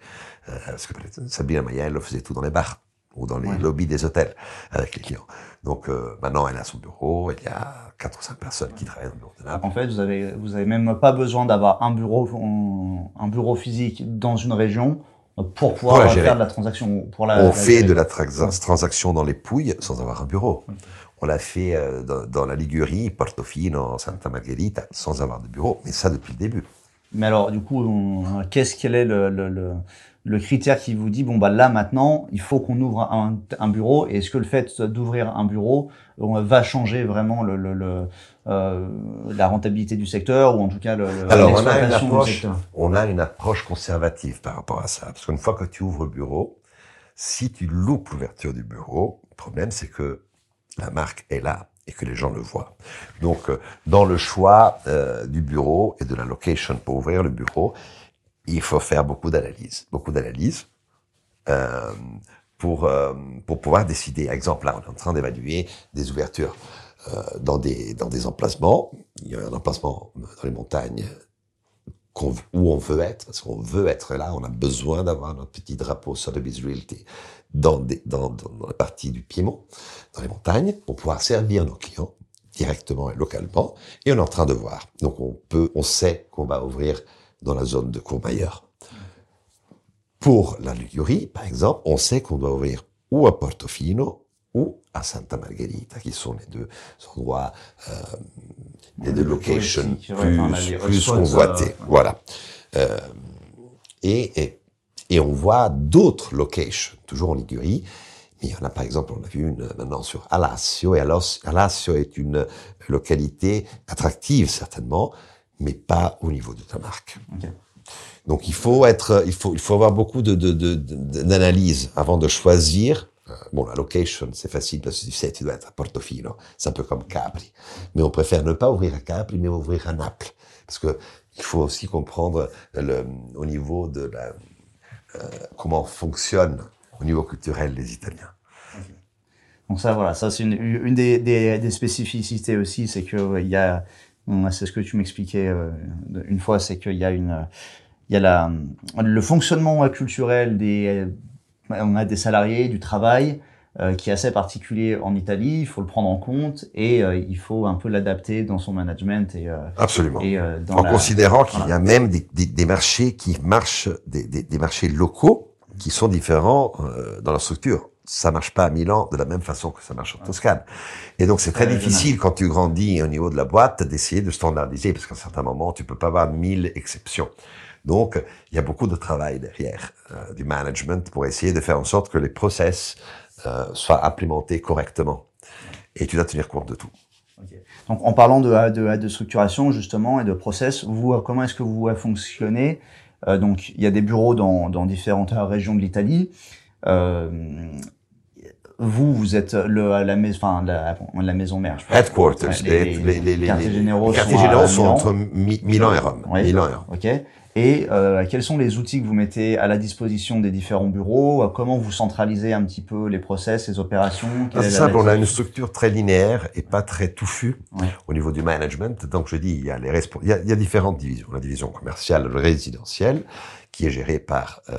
Euh, parce que Sabrina Maya, elle le faisait tout dans les bars ou dans les Ouais. lobbies des hôtels avec les clients. Donc euh, maintenant, elle a son bureau, il y a quatre ou cinq personnes qui travaillent dans le bureau de Naples. En fait, vous avez, vous avez même pas besoin d'avoir un bureau, un bureau physique dans une région pour pouvoir faire de la transaction. Pour la, On la fait gérer. de la tra- transaction dans les Pouilles sans avoir un bureau. On l'a fait euh, dans, dans la Ligurie, Portofino, Santa Margherita, sans avoir de bureau. Mais ça depuis le début. Mais alors, du coup, qu'est-ce quel est le, le, le, le critère qui vous dit bon bah là maintenant, il faut qu'on ouvre un, un bureau. Et est-ce que le fait d'ouvrir un bureau euh, va changer vraiment le, le, le, euh, la rentabilité du secteur ou en tout cas le, Alors, on a une approche, on a une approche conservative par rapport à ça. Parce qu'une fois que tu ouvres le bureau, si tu loupes l'ouverture du bureau, le problème c'est que la marque est là et que les gens le voient. Donc, euh, dans le choix euh, du bureau et de la location pour ouvrir le bureau, il faut faire beaucoup d'analyses, beaucoup d'analyses. Euh, pour, euh, pour pouvoir décider. Exemple, là, on est en train d'évaluer des ouvertures dans, des, dans des emplacements. Il y a un emplacement dans les montagnes où on veut être, parce qu'on veut être là, on a besoin d'avoir notre petit drapeau Sotheby's Realty dans, des, dans, dans, la partie du Piémont, dans les montagnes, pour pouvoir servir nos clients directement et localement. Et on est en train de voir. Donc on peut, on sait qu'on va ouvrir dans la zone de Courmayeur. Pour la Ligurie, par exemple, on sait qu'on doit ouvrir ou à Portofino ou à Santa Margherita, qui sont les deux endroits, euh, les deux locations plus, plus convoitées. Euh, voilà. Euh, et, et, et, on voit d'autres locations, toujours en Ligurie. Mais il y en a par exemple, on a vu une maintenant sur Alassio, et Alassio est une localité attractive certainement, mais pas au niveau de ta marque. Donc il faut être, il faut, il faut avoir beaucoup de, d'analyse avant de choisir. Euh, bon, la location, c'est facile parce que tu sais, tu dois être à Portofino. C'est un peu comme Capri. Mais on préfère ne pas ouvrir à Capri, mais ouvrir à Naples. Parce que il faut aussi comprendre le, au niveau de la, euh, comment fonctionne au niveau culturel les Italiens. Donc ça, voilà, ça c'est une, une des, des, des, spécificités aussi, c'est que il y a, c'est ce que tu m'expliquais euh, une fois, c'est qu'il y a une il y a la, le fonctionnement culturel des, on a des salariés, du travail, euh, qui est assez particulier en Italie. Il faut le prendre en compte et euh, il faut un peu l'adapter dans son management et euh, absolument. Et, en considérant qu'il y a même des, des, des, marchés qui marchent, des, des, marchés locaux qui sont différents dans leur structure. Ça marche pas à Milan de la même façon que ça marche en Toscane. Et donc c'est très difficile quand tu grandis au niveau de la boîte d'essayer de standardiser parce qu'à un certain moment tu peux pas avoir mille exceptions. Donc, il y a beaucoup de travail derrière euh, du management pour essayer de faire en sorte que les process euh, soient implémentés correctement. Et tu dois tenir compte de tout. Donc, en parlant de, de, de, structuration justement et de process, vous, comment est-ce que vous fonctionnez euh, Donc, il y a des bureaux dans, dans différentes régions de l'Italie. Euh, vous, vous êtes le, la, maison, enfin, la, la maison mère. Je Headquarters. Les, les, les, les, quartiers généraux, sont, sont, entre Milan et Rome. Milan et Rome. Et euh, quels sont les outils que vous mettez à la disposition des différents bureaux? Comment vous centralisez un petit peu les process, les opérations? C'est simple, on a une structure très linéaire et pas très touffue au niveau du management. Donc je dis, il y a les il y a, il y a différentes divisions. La division commerciale, résidentielle, qui est gérée par euh,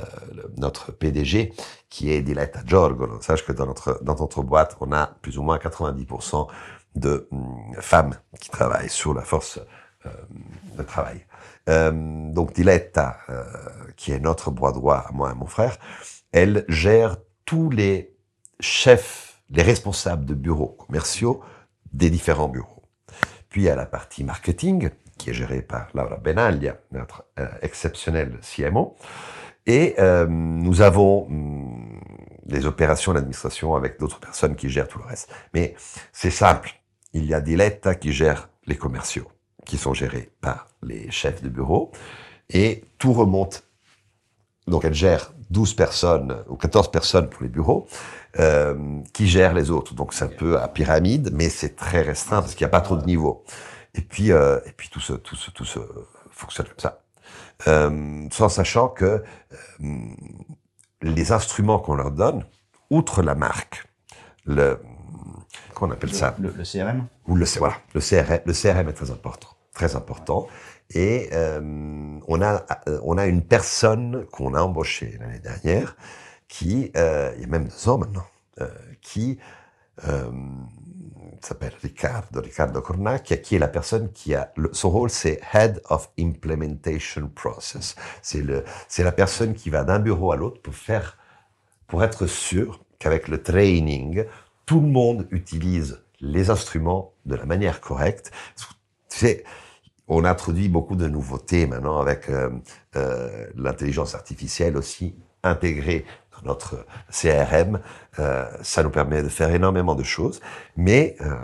notre PDG, qui est Diletta Giorgo. Donc, sache que dans notre dans notre boîte, on a plus ou moins 90% de hum, femmes qui travaillent sur la force euh, de travail. Euh, donc Diletta, euh, qui est notre bras droit, moi et mon frère, elle gère tous les chefs, les responsables de bureaux commerciaux des différents bureaux. Puis il y a la partie marketing, qui est gérée par Laura Benaglia, notre euh, exceptionnel CMO. Et euh, nous avons hum, des opérations d'administration avec d'autres personnes qui gèrent tout le reste. Mais c'est simple. Il y a Diletta qui gère les commerciaux qui sont gérés par les chefs de bureau, et tout remonte. Donc elle gère 12 personnes ou 14 personnes pour les bureaux, euh, qui gèrent les autres. Donc c'est un peu à pyramide, mais c'est très restreint parce qu'il n'y a pas trop de niveaux. Et puis, euh, et puis tout se, tout se, tout se fonctionne comme ça. Euh, sans sachant que les instruments qu'on leur donne, outre la marque, le, qu'on appelle ça? le, le, CRM ou le voilà le CRM le CRM est très important très important. Et euh, on a euh, on a une personne qu'on a embauchée l'année dernière qui euh, il y a même deux ans maintenant euh, qui s'appelle Riccardo Riccardo Cornacchia qui est la personne qui a son rôle c'est Head of Implementation Process c'est la personne qui va d'un bureau à l'autre pour faire pour être sûr qu'avec le training tout le monde utilise les instruments de la manière correcte. C'est on introduit beaucoup de nouveautés maintenant avec euh, euh, l'intelligence artificielle aussi intégrée dans notre CRM. Euh, ça nous permet de faire énormément de choses, mais euh,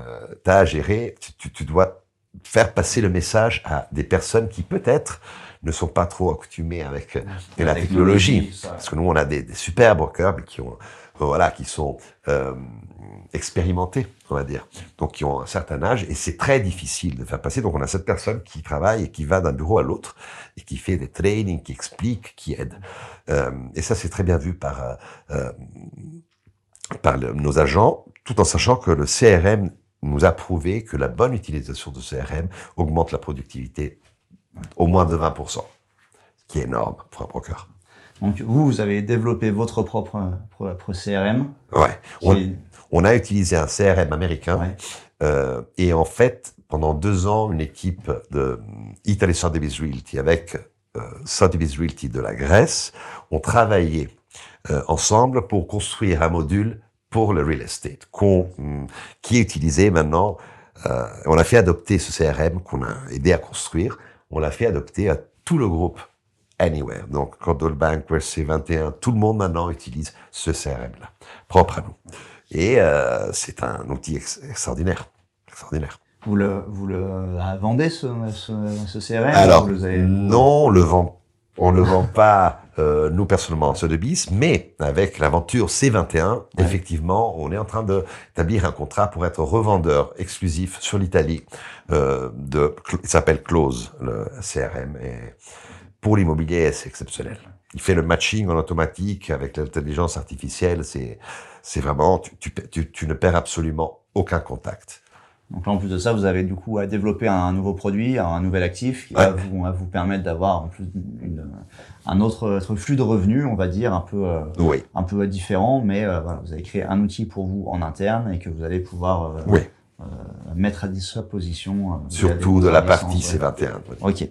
tu as à gérer, tu, tu, dois faire passer le message à des personnes qui peut-être ne sont pas trop accoutumées avec la, technologie. Parce que nous, on a des, des super brokers qui ont, voilà, qui sont expérimentés, on va dire, donc qui ont un certain âge, et c'est très difficile de faire passer. Donc on a cette personne qui travaille et qui va d'un bureau à l'autre, et qui fait des trainings, qui explique, qui aide. Euh, et ça, c'est très bien vu par, euh, euh par nos agents, tout en sachant que le CRM nous a prouvé que la bonne utilisation de CRM augmente la productivité au moins de 20%, ce qui est énorme pour un broker. Donc vous, vous avez développé votre propre, propre CRM. Ouais. On, a utilisé un CRM américain. Euh, et en fait, pendant deux ans, une équipe de Italy Sotheby's Realty avec euh, Sotheby's Realty de la Grèce ont travaillé euh, ensemble pour construire un module pour le real estate qui est utilisé maintenant. Euh, on a fait adopter ce CRM qu'on a aidé à construire. On l'a fait adopter à tout le groupe Anywhere. Donc, Coldwell Banker, C21, tout le monde maintenant utilise ce CRM-là, propre à nous. Et euh, c'est un outil extraordinaire. extraordinaire. Vous le, vous le vendez, ce, ce, ce CRM Alors, non, on le vend, on le vend pas, euh, nous personnellement, ce de bis, mais avec l'aventure C21, effectivement, on est en train d'établir un contrat pour être revendeur exclusif sur l'Italie. Euh, de, il s'appelle Close, le CRM, et pour l'immobilier, c'est exceptionnel. Il fait le matching en automatique avec l'intelligence artificielle. C'est, c'est vraiment, tu, tu, tu, ne perds absolument aucun contact. Donc là, en plus de ça, vous avez du coup à développer un nouveau produit, un nouvel actif qui va, vous, vous permettre d'avoir en plus une, un autre, flux de revenus, on va dire, un peu, euh, un peu différent. Mais euh, voilà, vous avez créé un outil pour vous en interne et que vous allez pouvoir euh, oui. Mettre à disposition. Surtout de la partie C21. Ok.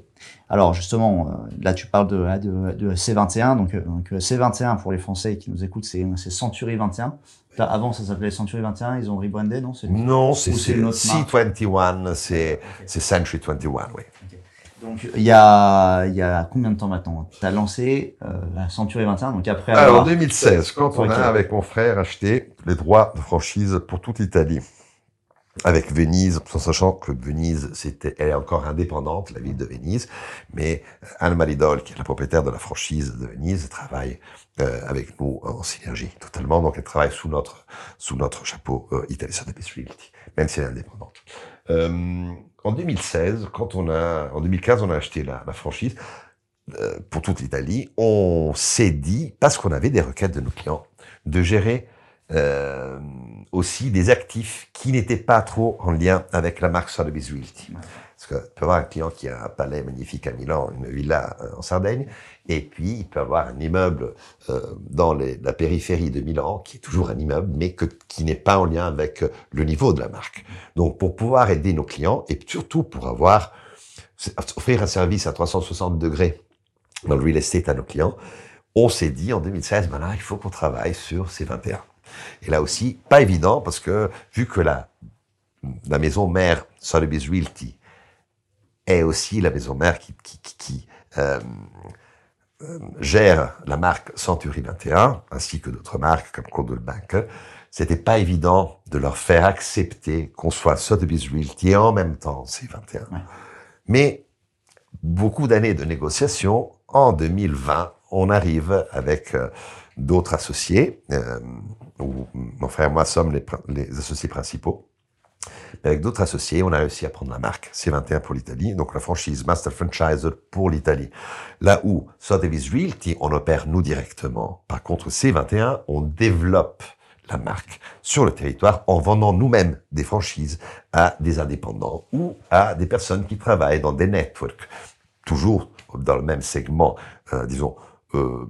Alors justement, euh, là tu parles de, de, C21, donc, euh, donc, euh, C21 pour les Français qui nous écoutent, c'est Century 21. avant ça s'appelait Century 21, ils ont rebrandé, non Non, c'est C21, c'est Century 21, oui. Donc il y a il y a combien de temps maintenant? Tu as lancé la Century 21 donc après Alors en 2016 quand on a avec mon frère acheté les droits de franchise pour toute l'Italie avec Venise, en sachant que Venise, c'était, elle est encore indépendante, la ville de Venise, mais euh, Anne Maridol, qui est la propriétaire de la franchise de Venise, travaille euh, avec nous en synergie totalement. Donc, elle travaille sous notre sous notre chapeau euh, Realty, même si elle est indépendante. Euh, en 2016, quand on a, en 2015, on a acheté la, la franchise euh, pour toute l'Italie. On s'est dit, parce qu'on avait des requêtes de nos clients, de gérer euh, aussi des actifs qui n'étaient pas trop en lien avec la marque Sotheby's Realty. Parce que peut avoir un client qui a un palais magnifique à Milan, une villa euh, en Sardaigne, et puis il peut avoir un immeuble euh, dans les, la périphérie de Milan, qui est toujours un immeuble, mais que, qui n'est pas en lien avec le niveau de la marque. Donc pour pouvoir aider nos clients, et surtout pour avoir offrir un service à 360 degrés dans le real estate à nos clients, on s'est dit en 2016, ben là, il faut qu'on travaille sur ces 21. Et là aussi, pas évident parce que vu que la, la maison mère Sotheby's Realty est aussi la maison mère qui, qui, qui euh, euh, gère la marque Century 21 ainsi que d'autres marques comme Coldwell Banker, c'était pas évident de leur faire accepter qu'on soit Sotheby's Realty et en même temps C21. Mais beaucoup d'années de négociations, en 2020, on arrive avec euh, d'autres associés, euh, où mon frère et moi sommes les, associés principaux. avec d'autres associés, on a réussi à prendre la marque C21 pour l'Italie, donc la franchise Master Franchise pour l'Italie. Là où Sotheby's Realty, on opère nous directement. Par contre, C21, on développe la marque sur le territoire en vendant nous-mêmes des franchises à des indépendants ou à des personnes qui travaillent dans des networks, toujours dans le même segment, euh, disons, euh,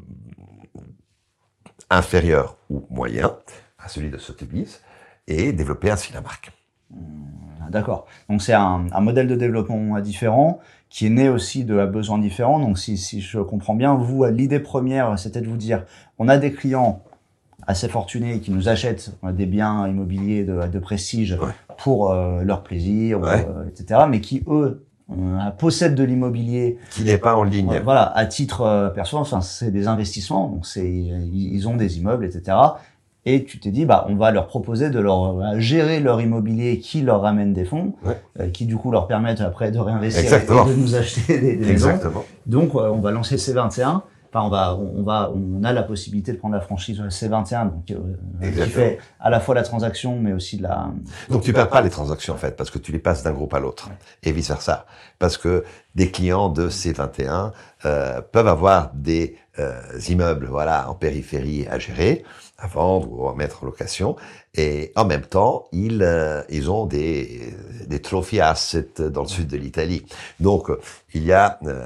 inférieur ou moyen à celui de Sotheby's et développer ainsi la marque. Hmm, d'accord. Donc c'est un, modèle de développement différent qui est né aussi de besoins différents. Donc si, si je comprends bien, vous, l'idée première, c'était de vous dire, on a des clients assez fortunés qui nous achètent des biens immobiliers de, de prestige pour euh, leur plaisir, euh, etc., mais qui, eux, euh, possède de l'immobilier qui n'est pas en ligne. Euh, voilà, à titre euh, perso, enfin c'est des investissements, donc c'est ils ont des immeubles, etc. Et tu t'es dit, bah, on va leur proposer de leur gérer leur immobilier qui leur ramène des fonds, qui du coup leur permettent après de réinvestir et de nous acheter des, des Exactement. Donc, on va lancer C21 Enfin, on va, on va, on a la possibilité de prendre la franchise C21, donc euh, qui fait à la fois la transaction, mais aussi de la. Donc tu perds pas les transactions en fait, parce que tu les passes d'un groupe à l'autre, et vice versa, parce que des clients de C21 euh, peuvent avoir des euh, immeubles, voilà, en périphérie à gérer, à vendre ou à mettre en location, et en même temps, ils, euh, ils ont des, des trophy assets dans le sud de l'Italie. Donc, il y a, euh,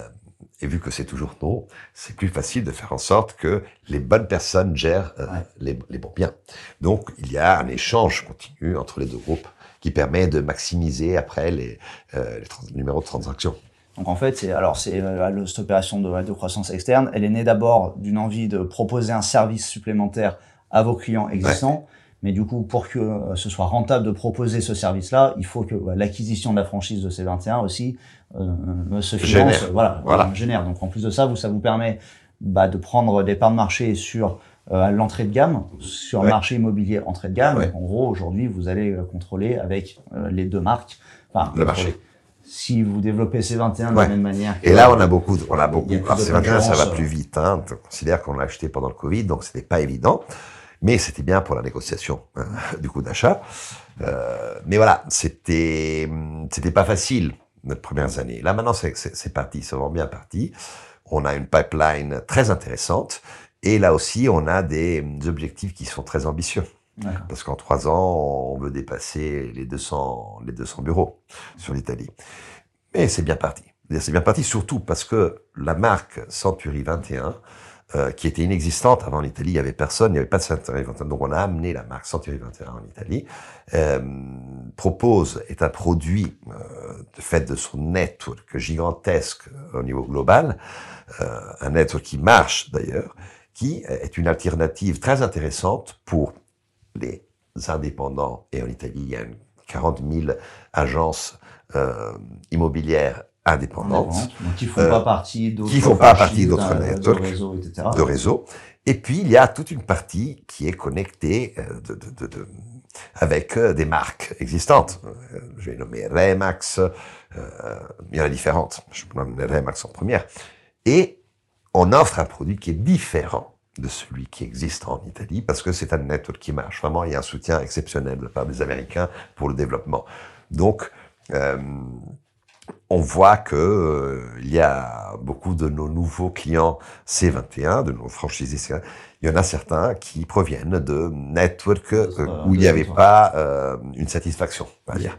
et vu que c'est toujours non, c'est plus facile de faire en sorte que les bonnes personnes gèrent euh, les, les, bons biens. Donc, il y a un échange continu entre les deux groupes qui permet de maximiser après les, les, numéros de transaction. Donc en fait, c'est alors c'est cette opération de, de croissance externe. Elle est née d'abord d'une envie de proposer un service supplémentaire à vos clients existants. Mais du coup, pour que euh, ce soit rentable de proposer ce service-là, il faut que l'acquisition de la franchise de C21 aussi euh, euh se finance, génère. voilà, voilà. génère. Donc en plus de ça, vous, ça vous permet bah, de prendre des parts de marché sur euh, l'entrée de gamme, sur le marché immobilier entrée de gamme. en gros, aujourd'hui, vous allez euh, contrôler avec les deux marques. Enfin, le marché. Si vous développez C21 de la même manière. Et là, on a beaucoup, on a beaucoup. Alors C21, ça va plus vite. Hein. On considère qu'on l'a acheté pendant le Covid, donc c'était pas évident. Mais c'était bien pour la négociation hein, du coût d'achat. Euh, mais voilà, c'était c'était pas facile les premières années. Là maintenant, c'est parti, c'est vraiment bien parti. On a une pipeline très intéressante et là aussi, on a des, objectifs qui sont très ambitieux. Parce qu'en trois ans, on veut dépasser les 200 les 200 bureaux sur l'Italie. Mais c'est bien parti. C'est bien parti surtout parce que la marque Century 21 euh, qui était inexistante avant l'Italie. Il y avait personne, il n'y avait pas de Century 21. Donc on a amené la marque Century 21 en Italie. Euh, propose est un produit euh, de fait de son network gigantesque au niveau global, un network qui marche d'ailleurs, qui est une alternative très intéressante pour les indépendants. Et en Italie, il y a 40 000 agences immobilières indépendantes. qui font pas partie d'autres qui font pas partie d'autres networks, de réseaux, etc. De réseaux. Et puis il y a toute une partie qui est connectée euh, de, de, de, avec euh, des marques existantes. Euh, je vais nommer Remax, euh, il y en a différentes. Je peux nommer Remax en première. Et on offre un produit qui est différent de celui qui existe en Italie parce que c'est un network qui marche. Vraiment, il y a un soutien exceptionnel de part des Américains pour le développement. Donc, euh, on voit que euh, il y a beaucoup de nos nouveaux clients C21, de nos franchisés C21, il y en a certains qui proviennent de networks euh, où il n'y avait pas euh, une satisfaction, on va dire.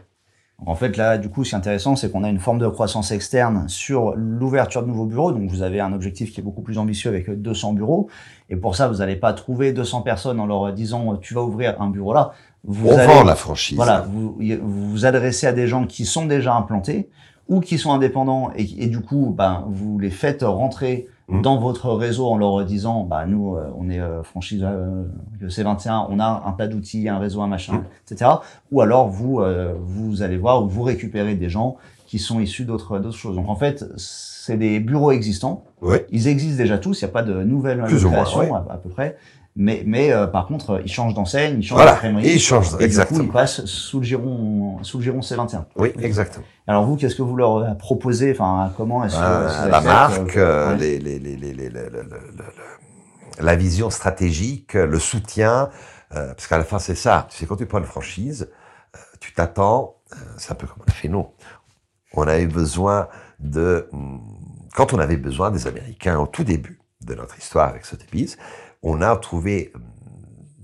En fait, là, du coup, ce qui est intéressant, c'est qu'on a une forme de croissance externe sur l'ouverture de nouveaux bureaux. Donc, vous avez un objectif qui est beaucoup plus ambitieux avec 200 bureaux. Et pour ça, vous n'allez pas trouver 200 personnes en leur disant, tu vas ouvrir un bureau là. Vous On vend la franchise. Voilà, vous vous adressez à des gens qui sont déjà implantés ou qui sont indépendants et, et du coup, ben, vous les faites rentrer mmh. dans votre réseau en leur disant, bah nous, euh, on est euh, franchise euh, C21, on a un tas d'outils, un réseau, un machin, mmh. etc. Ou alors vous, euh, vous allez voir ou vous récupérez des gens qui sont issus d'autres d'autres choses. Donc en fait, c'est des bureaux existants. Oui. Ils existent déjà tous. Il n'y a pas de nouvelles créations à, à, peu près. Mais, mais euh, par contre, il change d'enseigne, il change voilà, de crémerie. Il change, et exactement. Du coup, il passe sous le giron, sous le giron C21. Oui, exactement. Alors vous, qu'est-ce que vous leur proposez? Enfin, comment est-ce que euh, la marque, euh, les, les, les, les, la vision stratégique, le soutien, euh, parce qu'à la fin c'est ça. Tu sais, quand tu prends une franchise, tu t'attends. c'est un peu comme on a fait nous. On avait besoin de, hmm, quand on avait besoin des Américains au tout début de notre histoire avec Sotheby's, on a trouvé euh,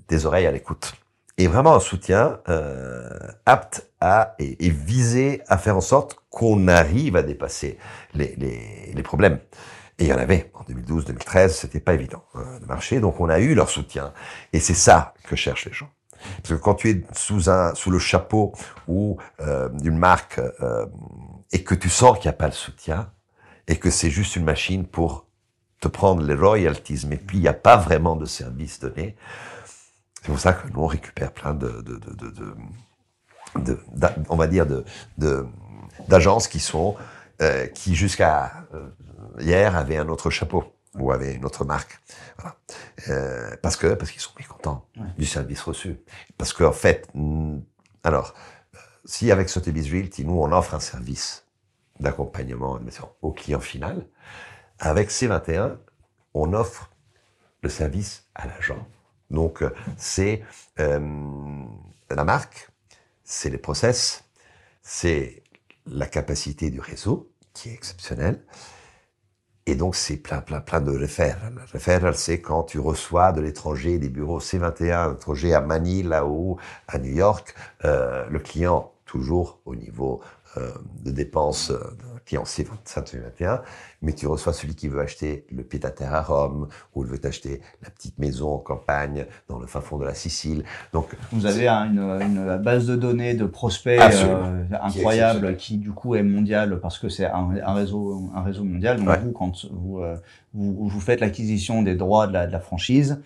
des oreilles à l'écoute. Et vraiment un soutien euh, apte à et, visé à faire en sorte qu'on arrive à dépasser les, les, problèmes. Et il y en avait en 2012-2013, c'était pas évident euh, de marcher, donc on a eu leur soutien. Et c'est ça que cherchent les gens. Parce que quand tu es sous un sous le chapeau ou euh, d'une marque et que tu sens qu'il n'y a pas le soutien et que c'est juste une machine pour te prendre les royalties, mais puis il n'y a pas vraiment de service donné. C'est pour ça que nous, on récupère plein de, de, de, de, de on va dire, de, d'agences qui sont, euh, qui jusqu'à euh, hier avaient un autre chapeau ou avaient une autre marque. Voilà. Euh, parce que, parce qu'ils sont mécontents ouais. du service reçu. Parce qu'en fait, mm, alors, si avec Sotheby's Realty, nous, on offre un service d'accompagnement au client final, avec C21, on offre le service à l'agent. Donc, euh, c'est euh, la marque, c'est les process, c'est la capacité du réseau qui est exceptionnelle. Et donc, c'est plein, plein, plein de referrals. Referral, c'est quand tu reçois de l'étranger, des bureaux C21, étrangers à Manille, là-haut, à New York, euh, le client, toujours au niveau de dépenses euh, d'un client C21, mais tu reçois celui qui veut acheter le pied-à-terre à Rome, ou il veut acheter la petite maison en campagne, dans le fin fond de la Sicile. Donc, Vous avez un- une, une base de données de prospects euh, Qui est incroyable qui, du coup est mondial parce que c'est un, un réseau un réseau mondial. Donc Ouais. vous quand vous, euh, vous vous faites l'acquisition des droits de la, de la franchise,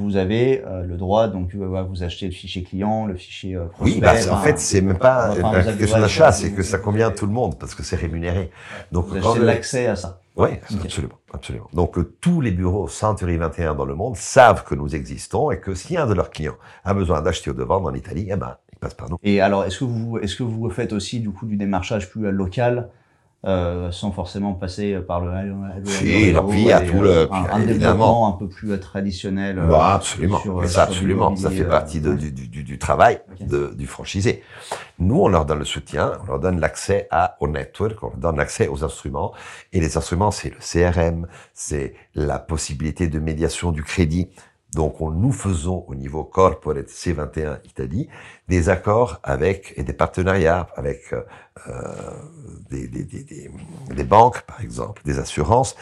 vous avez euh, le droit donc euh, vous achetez le fichier client, le fichier euh, prospect. Oui, bah, en fait, c'est même pas enfin, la question d'achat, c'est que ça convient à tout le monde, parce que c'est rémunéré. Donc, vous quand l'accès à ça. Oui, absolument, absolument. Donc euh, tous les bureaux Century 21 dans le monde savent que nous existons et que si un de leurs clients a besoin d'acheter ou de vendre en Italie, eh ben, il passe par nous. Et alors, est-ce que vous, est-ce que vous faites aussi du coup du démarchage plus local, euh, sans forcément passer par le, Si, et puis, il y a tout euh, le- un, un évidemment. développement un peu plus euh, traditionnel. euh, Bah, absolument, sur, mais ça absolument, ça fait partie de- ouais. du, du- du travail de- du franchisé. Nous, on leur donne le soutien, on leur donne l'accès à, au network, on leur donne l'accès aux instruments. Et les instruments, c'est le CRM, c'est la possibilité de médiation du crédit. Donc, on, nous faisons au niveau corporate C21 Italie des accords avec et des partenariats avec euh, euh, des, banques, par exemple, des assurances.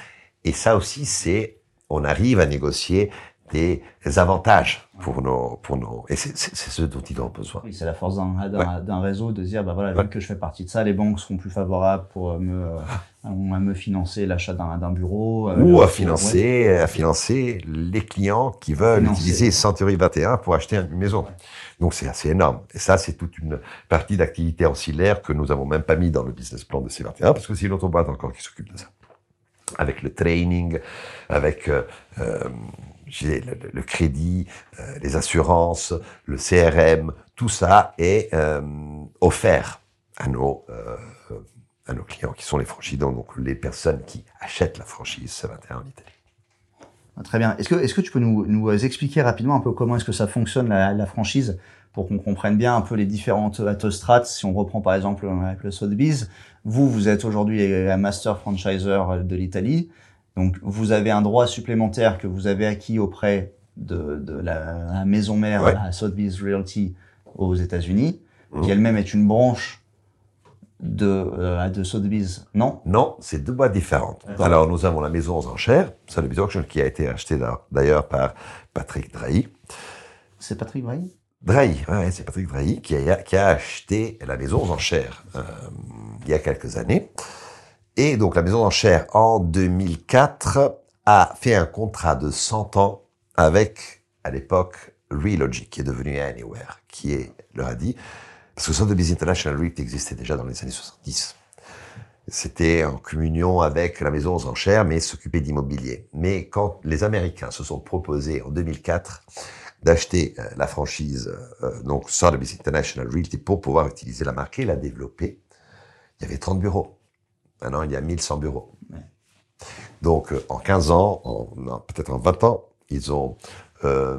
Et ça aussi, c'est, on arrive à négocier des avantages pour nos, pour nos, et c'est ce dont ils ont besoin. Oui, c'est la force d'un, d'un réseau de dire, bah voilà, vu Ouais. que je fais partie de ça, les banques seront plus favorables pour euh, me, euh, à me financer l'achat d'un, bureau. euh, Ou à financer, à financer les clients qui veulent Financer. utiliser Century 21 pour acheter une maison. Donc c'est assez énorme. Et ça, c'est toute une partie d'activité ancillaire que nous avons même pas mis dans le business plan de C21 parce que c'est une autre boîte encore qui s'occupe de ça. Avec le training, avec euh, le, crédit, euh, les assurances, le CRM, tout ça est euh, offert à nos euh, à nos clients qui sont les franchisants, donc les personnes qui achètent la franchise C21 en Italie. Ah, Très bien. Est-ce que, tu peux nous, expliquer rapidement un peu comment est-ce que ça fonctionne la, franchise pour qu'on comprenne bien un peu les différentes autostrates? Si on reprend par exemple avec le Sotheby's, vous, vous êtes aujourd'hui un master franchisor de l'Italie. Donc, vous avez un droit supplémentaire que vous avez acquis auprès de, de la, la maison mère, Ouais. la Sotheby's Realty aux États-Unis, Mhm. qui elle-même est une branche de, euh, de Sotheby's. Non? Non, c'est deux boîtes différentes. Alors, nous avons la maison aux enchères, Sotheby's Auction, qui a été achetée d'a- d'ailleurs par Patrick Drahi. C'est Patrick Brahi Drahi, ouais, ouais, c'est Patrick Drahi qui a, qui a acheté la maison aux enchères euh, il y a quelques années. Et donc, la maison aux enchères, en 2004, a fait un contrat de 100 ans avec, à l'époque, Relogic, qui est devenu Anywhere, qui est, leur a dit, parce que Sotheby's International REIT existait déjà dans les années 70. C'était en communion avec la maison aux enchères, mais s'occupait d'immobilier. Mais quand les Américains se sont proposés en 2004 d'acheter euh, la franchise euh, donc Sotheby's International Realty pour pouvoir utiliser la marque et la développer, il y avait 30 bureaux. Maintenant, il y a 1100 bureaux. Ouais. Donc, euh, en 15 ans, peut-être en 20 ans, ils ont, euh,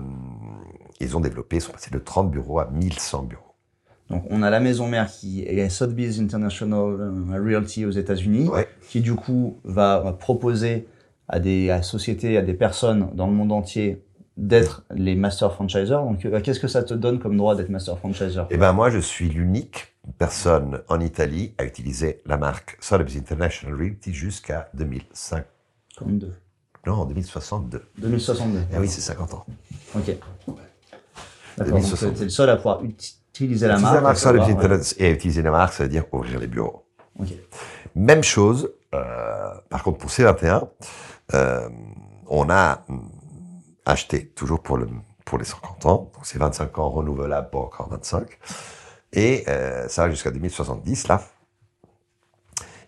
ils ont développé, ils sont passés de 30 bureaux à 1100 bureaux. Donc, on a la maison mère qui est Sotheby's International euh, Realty aux États-Unis, Ouais. qui du coup va, va proposer à des à sociétés, à des personnes dans le monde entier d'être les master franchisers. Donc, qu'est-ce que ça te donne comme droit d'être master franchisor Eh ben, moi, je suis l'unique personne en Italie à utiliser la marque Sotheby's International Realty jusqu'à 2005. Comme deux. Non, 2062. 2062. Eh oui, c'est 50 ans. Ok. D'accord. Donc, 2062. tu es le seul à pouvoir ut- utiliser la marque. la marque à savoir, Sotheby's ouais. International et utiliser la marque, ça veut dire ouvrir les bureaux. Ok. Même chose, euh, par contre pour C21, euh, on a hum, acheté toujours pour, le, pour les 50 ans, donc c'est 25 ans renouvelables pour encore 25, et euh, ça va jusqu'à 2070 là,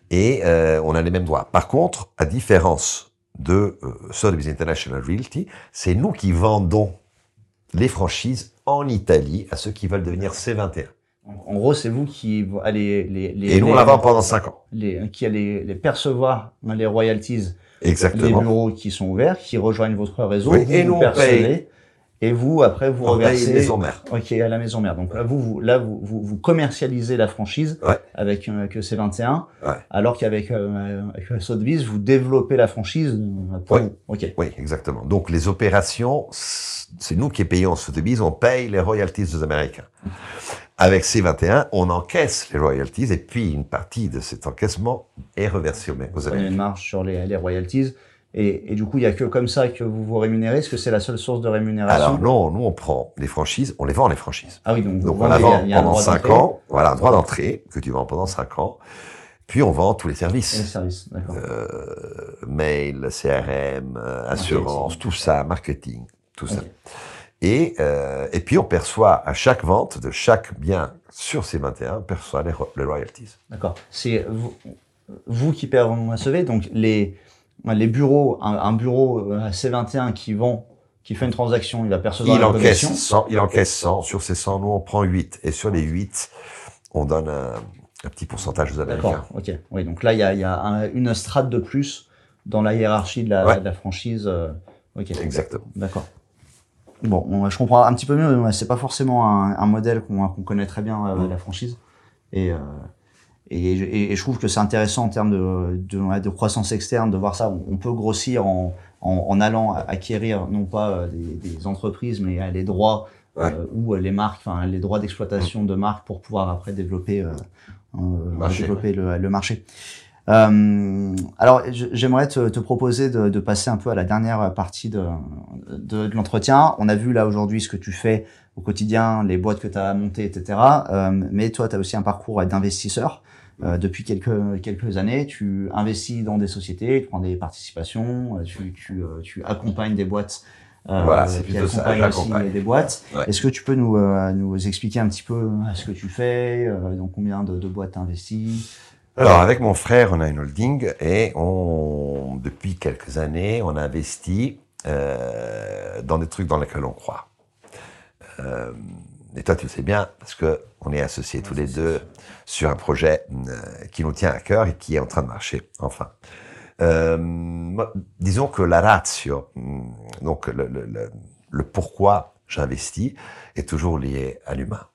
et euh, on a les mêmes droits. Par contre, à différence de euh, Sotheby's International Realty, c'est nous qui vendons les franchises en Italie à ceux qui veulent devenir C21. En gros, c'est vous qui allez les, les, Et nous, on la vend pendant 5 ans. les, qui allez les percevoir les royalties Exactement. les bureaux qui sont ouverts, qui rejoignent votre réseau, Oui, et vous nous, on paye. Et vous, après, vous On reversez... maison mère. Ok, à la maison mère. Donc là, vous, vous, là, vous, vous, vous commercialisez la franchise Ouais. avec, euh, avec C21, Ouais. alors qu'avec euh, Sotheby's, vous développez la franchise euh, pour Ouais. vous. Ok. Oui, exactement. Donc les opérations, c'est nous qui payons Sotheby's, on paye les royalties des Américains. Avec C21, on encaisse les royalties et puis une partie de cet encaissement est reversée aux, aux Vous prenez Américains. une marge sur les, les royalties. Et, et du coup, il y a que comme ça que vous vous rémunérez. Est-ce que c'est la seule source de rémunération Alors non, nous on prend les franchises, on les vend les franchises. Ah oui, donc, vous on la vend pendant droit 5 d'entrée ans, voilà, un droit d'entrée que tu vends pendant 5 ans. Puis on vend tous les Et les services. services, d'accord. Euh, mail, CRM, assurance, tout ça, marketing, tout ça. Et, euh, et puis on perçoit à chaque vente de chaque bien sur ces 21, on perçoit les, ro- les royalties. D'accord. C'est vous, vous qui percevez, donc les, les bureaux, un, un bureau euh, à C21 qui vend, qui fait une transaction, il va percevoir Il la encaisse, commission. 100, il encaisse 100, sur ces 100, nous on prend 8. Et sur les 8, on donne un, un petit pourcentage aux Américains. Ok. Oui, donc là, il y a, il y a un- une strate de plus dans la hiérarchie de la, Ouais. de la franchise. euh, ok. Exactement. D'accord. Bon, on- je comprends un petit peu mieux. mais C'est pas forcément un, un modèle qu'on connaît très bien, euh, Mm. la franchise. Et, euh, et, je- et- et je trouve que c'est intéressant en termes de, de, de croissance externe de voir ça. On, on peut grossir en, en, en allant acquérir non pas euh, des, des entreprises, mais euh, les droits Ouais. euh, ou euh, les marques, enfin les droits d'exploitation de marques pour pouvoir après développer, euh, euh, Marché, développer le, le marché. Euh, alors, j'aimerais te, te proposer de, de passer un peu à la dernière partie de, de, de l'entretien. On a vu là aujourd'hui ce que tu fais au quotidien, les boîtes que tu as montées, etc. Euh, mais toi, tu as aussi un parcours d'investisseur. Euh, depuis quelques, quelques années, tu investis dans des sociétés, tu prends des participations, euh, tu, tu, euh, tu accompagnes des boîtes euh, Voilà, c'est plutôt ça, j'accompagne. des boîtes. Ouais. Est-ce que tu peux nous, euh, nous expliquer un petit peu ce que tu fais, dans combien de, de boîtes tu investis Alors, avec mon frère, on a une holding et on, depuis quelques années, on investit dans des trucs dans lesquels on croit. Et toi, tu le sais bien, parce que on est associés tous les deux sur un projet euh, qui nous tient à cœur et qui est en train de marcher, enfin. Euh, disons que la ratio, hum, donc le, le, le, le pourquoi j'investis, est toujours lié à l'humain.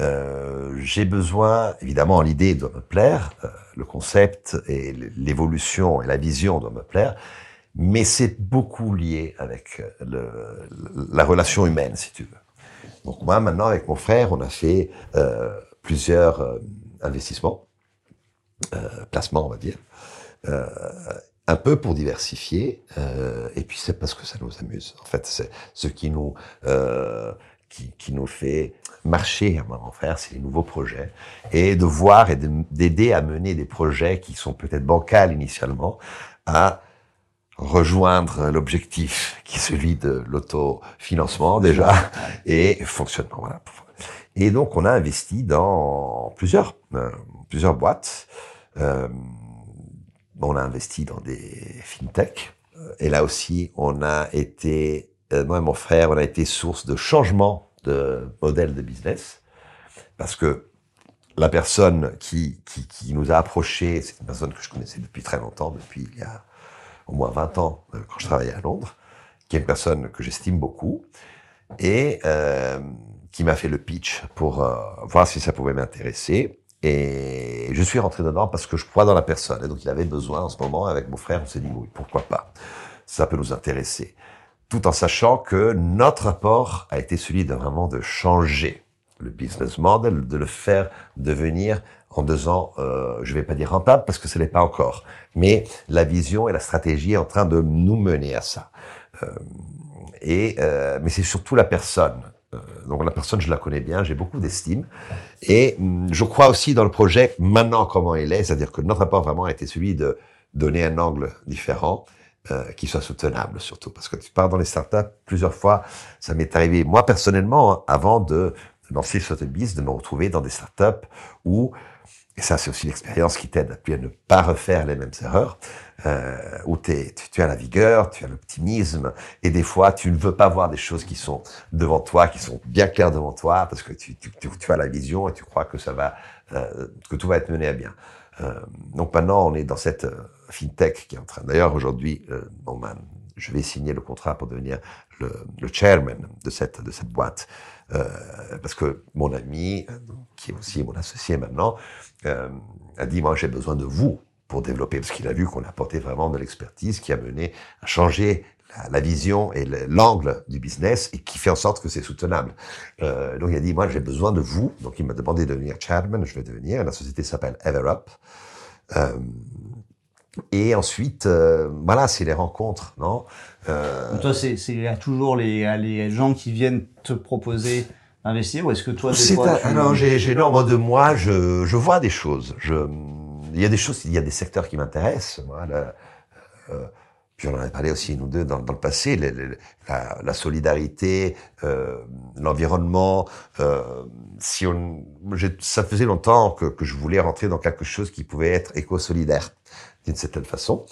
Euh, j'ai besoin, évidemment, l'idée doit me plaire, euh, le concept et l'évolution et la vision doivent me plaire, mais c'est beaucoup lié avec le, la relation humaine, si tu veux. Donc moi, maintenant, avec mon frère, on a fait euh, plusieurs euh, investissements, euh, placements, on va dire, un peu pour diversifier, et puis c'est parce que ça nous amuse. En fait, c'est ce qui nous qui, nous fait marcher, moi, mon frère, c'est les nouveaux projets, et de voir et de- d'aider à mener des projets qui sont peut-être bancals initialement, à rejoindre l'objectif qui est celui de l'autofinancement déjà et fonctionnement. Voilà. Et donc on a investi dans plusieurs euh, plusieurs boîtes. Euh, on a investi dans des fintech. Euh, Et là aussi, on a été, euh, moi et mon frère, on a été source de changement de modèle de business. Parce que la personne qui, qui, qui nous a approchés, c'est une personne que je connaissais depuis très longtemps, depuis il y a au moins 20 ans, euh, quand je travaillais à Londres, qui est une personne que j'estime beaucoup, et euh, qui m'a fait le pitch pour euh, voir si ça pouvait m'intéresser. Et je suis rentré dedans parce que je crois dans la personne. Et donc il avait besoin en ce moment, avec mon frère, on s'est dit, oui, pourquoi pas? Ça peut nous intéresser. Tout en sachant que notre apport a été celui de vraiment de changer le business model, de le faire devenir en deux ans, euh, je vais pas dire rentable parce que ce n'est pas encore, mais la vision et la stratégie est en train de nous mener à ça. Euh, et euh, mais c'est surtout la personne. Donc la personne, je la connais bien, j'ai beaucoup d'estime, et hum, je crois aussi dans le projet maintenant comment il est, c'est-à-dire que notre apport vraiment a été celui de donner un angle différent. Qui soit soutenable surtout parce que tu pars dans les startups plusieurs fois ça m'est arrivé moi personnellement hein, avant de lancer Sotheby's de me retrouver dans des startups où et ça c'est aussi l'expérience qui t'aide à ne pas refaire les mêmes erreurs euh, où tu, as la vigueur tu as l'optimisme et des fois tu ne veux pas voir des choses qui sont devant toi qui sont bien claires devant toi parce que tu, as la vision et tu crois que ça va euh, que tout va être mené à bien euh, donc maintenant on est dans cette fintech qui est en train. D'ailleurs, aujourd'hui, euh, je vais signer le contrat pour devenir le, le chairman de cette de cette boîte euh, parce que mon ami, qui est aussi mon associé maintenant, euh, a dit moi j'ai besoin de vous pour développer parce qu'il a vu qu'on apportait vraiment de l'expertise qui a mené à changer la, vision et l'angle du business et qui fait en sorte que c'est soutenable. Euh, donc il a dit moi j'ai besoin de vous. Donc il m'a demandé de devenir chairman. Je vais devenir. La société s'appelle EverUp. Euh, et ensuite, euh, voilà, c'est les rencontres, non? Euh... Toi, c'est toujours les, les gens qui viennent te proposer d'investir, ou est-ce que toi, des fois, tu... non, j'ai l'ordre de moi, je, je vois des choses. Je, il y a des choses, il y a des secteurs qui m'intéressent. Moi, euh, puis on en a parlé aussi nous deux dans, dans le passé, la, la, solidarité, euh, l'environnement. Euh, si on, ça faisait longtemps que, que, je voulais rentrer dans quelque chose qui pouvait être éco-solidaire d'une certaine façon.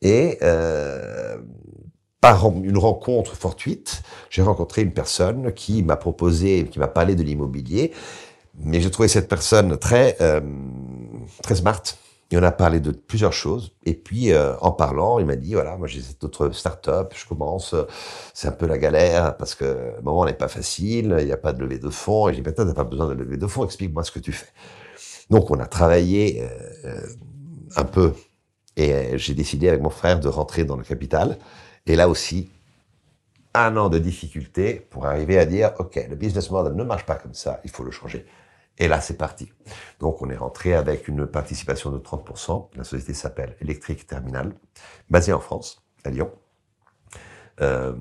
Et euh, par une rencontre fortuite, j'ai rencontré une personne qui m'a proposé, qui m'a parlé de l'immobilier, mais j'ai trouvé cette personne très euh, très smart. Et on a parlé de plusieurs choses. Et puis, euh, en parlant, il m'a dit, voilà, moi j'ai cette autre start-up, je commence, c'est un peu la galère parce que le moment n'est pas facile, il n'y a pas de levée de fonds. Et j'ai dit, tu n'as pas besoin de levée de fonds, explique-moi ce que tu fais. Donc, on a travaillé un peu et euh, j'ai décidé avec mon frère de rentrer dans le capital. Et là aussi, un an de difficulté pour arriver à dire, OK, le business model ne marche pas comme ça, il faut le changer. Et là, c'est parti. Donc, on est rentré avec une participation de 30%. La société s'appelle Electric Terminal, basée en France, à Lyon. Euh,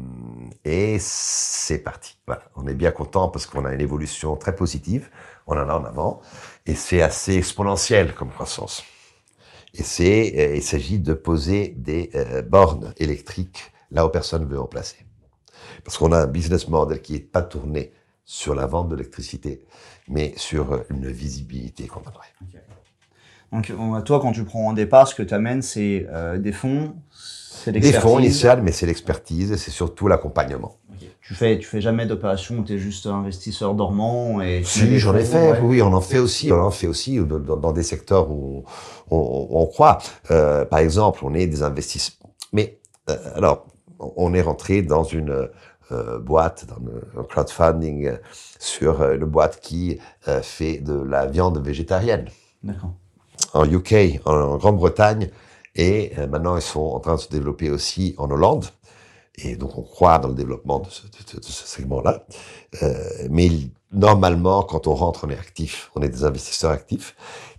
et c'est parti. Voilà. On est bien content parce qu'on a une évolution très positive. On en a en avant. Et c'est assez exponentiel comme croissance. Et c'est, euh, il s'agit de poser des euh, bornes électriques là où personne ne veut en placer. Parce qu'on a un business model qui est pas tourné sur la vente d'électricité, mais sur euh, une visibilité qu'on donnerait. Donc, toi, quand tu prends un départ, ce que tu amènes, c'est des fonds, c'est Des fonds initiales, mais c'est l'expertise et c'est surtout l'accompagnement. Tu fais, tu fais jamais d'opération où tu es juste investisseur dormant et Si, j'en ai fait. Oui, on en fait aussi. On en fait aussi dans, des secteurs où on, on, croit. Euh, par exemple, on est des investisseurs. Mais euh, alors, on est rentré dans une euh, boîte, dans un crowdfunding sur une boîte qui fait de la viande végétarienne. D'accord. En UK, en Grande-Bretagne, et maintenant ils sont en train de se développer aussi en Hollande. Et donc, on croit dans le développement de ce, de, ce segment-là. Euh, mais normalement, quand on rentre, on est actif. On est des investisseurs actifs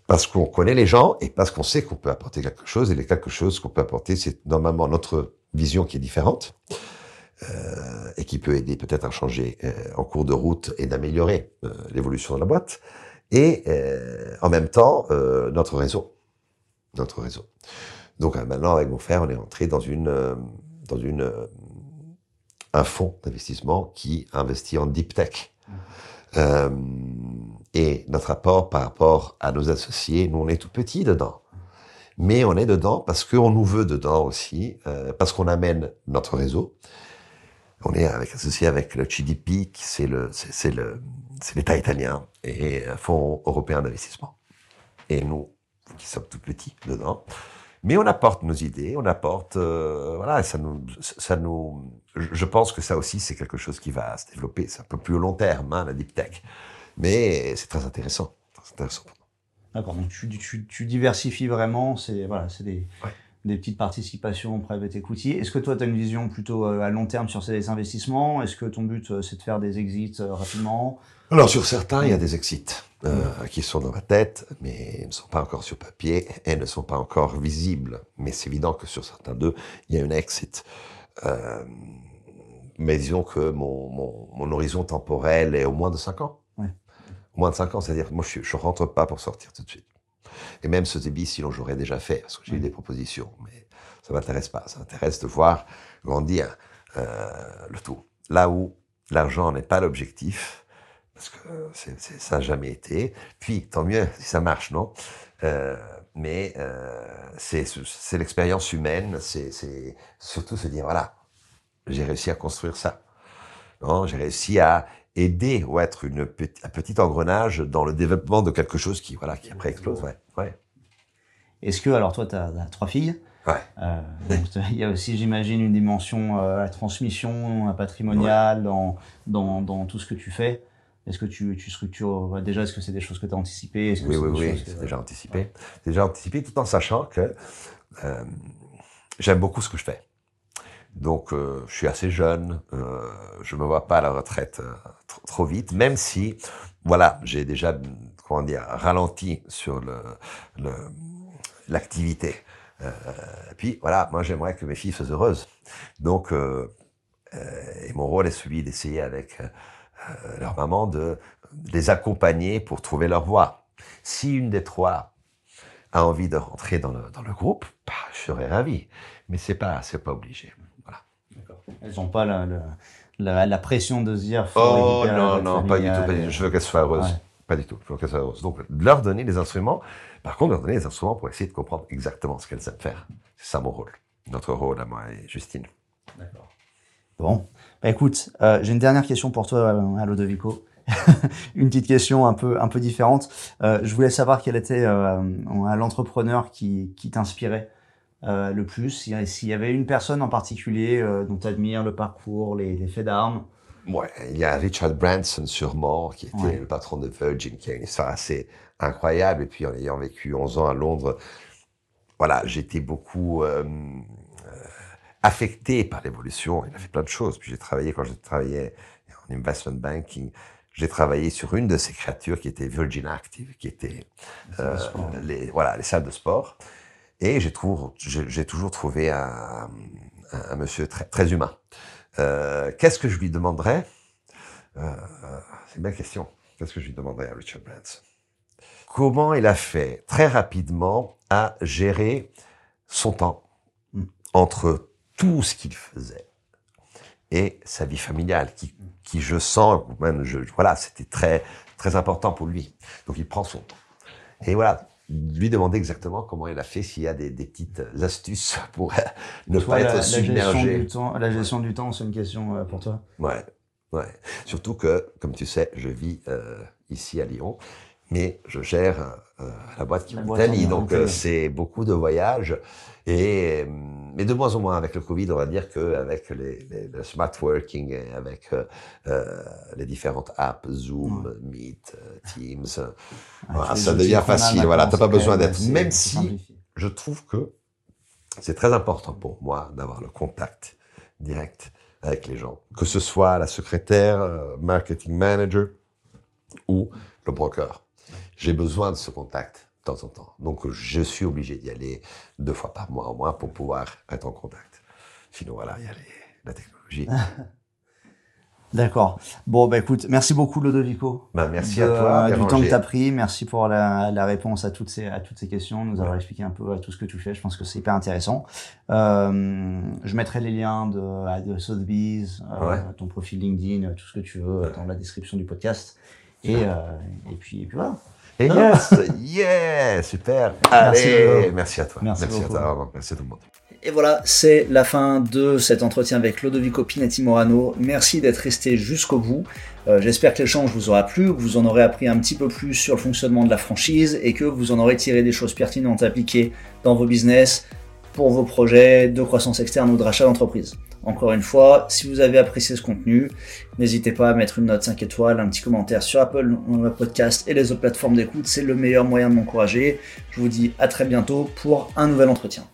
parce qu'on connaît les gens et parce qu'on sait qu'on peut apporter quelque chose. Et les quelque chose qu'on peut apporter, c'est normalement notre vision qui est différente euh, et qui peut aider peut-être à changer euh, en cours de route et d'améliorer euh, l'évolution de la boîte. Et euh, en même temps, euh, notre réseau. Notre réseau. Donc maintenant, avec mon frère, on est entré dans une dans une un fonds d'investissement qui investit en deep tech. Mmh. Euh, et notre apport par rapport à nos associés, nous on est tout petit dedans. Mais on est dedans parce qu'on nous veut dedans aussi, euh, parce qu'on amène notre réseau. On est avec associé avec le CDP, c'est le c'est le c'est l'État italien et un fonds européen d'investissement. Et nous, qui sommes tout petits dedans, mais on apporte nos idées, on apporte, euh, voilà, ça nous, ça nous, je pense que ça aussi c'est quelque chose qui va se développer. C'est un peu plus au long terme, hein, la deep tech, mais c'est très intéressant, très intéressant. D'accord, donc tu, tu, tu, diversifies vraiment, c'est voilà, c'est des, des petites participations private equity. Est-ce que toi tu as une vision plutôt euh, à long terme sur ces investissements? Est-ce que ton but euh, c'est de faire des exits rapidement? Alors sur certains il y a des exits. Euh, qui sont dans ma tête, mais ne sont pas encore sur papier et ne sont pas encore visibles. Mais c'est évident que sur certains d'eux, il y a une exit. Euh, mais disons que mon, mon, mon, horizon temporel est au moins de 5 ans. Ouais. Au moins de 5 ans, c'est-à-dire moi je, je rentre pas pour sortir tout de suite. Et même ce débit, sinon j'aurais déjà fait, parce que j'ai eu des propositions. Mais ça m'intéresse pas. Ça m'intéresse de voir grandir euh, le tout. Là où l'argent n'est pas l'objectif, parce que ça n'a jamais été. Puis, tant mieux si ça marche, non? Euh, Mais euh, c'est, l'expérience humaine, c'est, surtout se dire, voilà, j'ai réussi à construire ça. Non, j'ai réussi à aider ou être une un petit engrenage dans le développement de quelque chose qui, voilà, qui après explose. Ouais, ouais. Est-ce que, alors toi, tu as, trois filles, Ouais. Euh, il y a aussi, j'imagine, une dimension euh, à transmission, patrimoniale dans, dans, dans, tout ce que tu fais. Est-ce que tu, tu structures déjà Est-ce que c'est des choses que tu as anticipées Oui, oui, oui, c'est déjà anticipé. C'est déjà anticipé, tout en sachant que euh, j'aime beaucoup ce que je fais. Donc, euh, je suis assez jeune, euh, je me vois pas à la retraite euh, trop, trop, vite, même si, voilà, j'ai déjà, comment dire, ralenti sur le l'activité. Euh, puis, voilà, moi, j'aimerais que mes filles soient heureuses. Donc, et mon rôle est celui d'essayer avec leur maman de les accompagner pour trouver leur voie. Si une des trois a envie de rentrer dans le, dans le groupe, bah, je serais ravi. Mais c'est pas, c'est pas obligé. Elles n'ont pas la, la, la, pression de se dire. oh non, non, pas du tout. Je veux qu'elles soient heureuses. Pas du tout. Je veux qu'elles soient heureuses. Donc, leur donner les instruments. Par contre, leur donner les instruments pour essayer de comprendre exactement ce qu'elles aiment faire. C'est ça mon rôle. Notre rôle à moi et Justine. D'accord. Bon. Bah, écoute, euh, j'ai une dernière question pour toi, à Lodovico. une petite question un peu un peu différente. Euh, je voulais savoir quel était euh, l'entrepreneur qui, qui t'inspirait euh, le plus S'il y avait une personne en particulier euh, dont tu admires le parcours, les, les faits d'armes Ouais, il y a Richard Branson sûrement, qui était le patron de Virgin, qui a une histoire assez incroyable. Et puis en ayant vécu 11 ans à Londres, voilà, j'étais beaucoup euh, affecté par l'évolution. Il a fait plein de choses. Puis j'ai travaillé, quand j'ai travaillé en investment banking, j'ai travaillé sur une de ces créatures qui était Virgin Active, qui était euh, les, voilà, les salles de sport. Et j'ai toujours trouvé un, un, monsieur très, très humain. Euh, Qu'est-ce que je lui demanderais? Euh, C'est une belle question. Qu'est-ce que je lui demanderais à Richard Branson? Comment il a fait très rapidement à gérer son temps mm. entre tout ce qu'il faisait et sa vie familiale, qui, qui je sens, même je, voilà, c'était très très important pour lui. Donc il prend son temps. Et voilà, lui demander exactement comment il a fait, s'il y a des, des petites astuces pour ne pas être submergé. La gestion du temps, c'est une question euh, pour toi Ouais, ouais. Surtout que, comme tu sais, je vis euh, ici à Lyon, mais je gère euh, la boîte qui m'Italie, donc euh, c'est beaucoup de voyages. Et mais de moins en moins avec le Covid, on va dire qu'avec les, les, le smart working et avec euh, euh les différentes apps, Zoom, Meet, Teams, voilà, ça devient facile. Voilà, t'as pas besoin d'être. Même si je trouve que c'est très important pour moi d'avoir le contact direct avec les gens, que ce soit la secrétaire, marketing manager ou le broker j'ai besoin de ce contact de temps en temps. Donc, je suis obligé d'y aller deux fois par mois au moins pour pouvoir être en contact. Sinon, voilà, il y a la technologie. D'accord. Bon, bah écoute, merci beaucoup Lodovico. Bah, merci à toi. Du temps que tu as pris. Merci pour la, la, réponse à toutes ces, à toutes ces questions, nous avoir expliqué un peu tout ce que tu fais. Je pense que c'est hyper intéressant. Euh, je mettrai les liens de, de Sotheby's, euh, ton profil LinkedIn, tout ce que tu veux dans la description du podcast. Et, euh, et, puis, et puis voilà. Et yes, yeah, super. Allez, merci, à toi. Merci, merci à toi. Merci à tout le monde. Et voilà, c'est la fin de cet entretien avec Lodovico Pinati Morano. Merci d'être resté jusqu'au bout. Euh, J'espère que l'échange vous aura plu, que vous en aurez appris un petit peu plus sur le fonctionnement de la franchise et que vous en aurez tiré des choses pertinentes à appliquer dans vos business, pour vos projets de croissance externe ou de rachat d'entreprise. Encore une fois, si vous avez apprécié ce contenu, n'hésitez pas à mettre une note 5 étoiles, un petit commentaire sur Apple Podcast et les autres plateformes d'écoute. C'est le meilleur moyen de m'encourager. Je vous dis à très bientôt pour un nouvel entretien.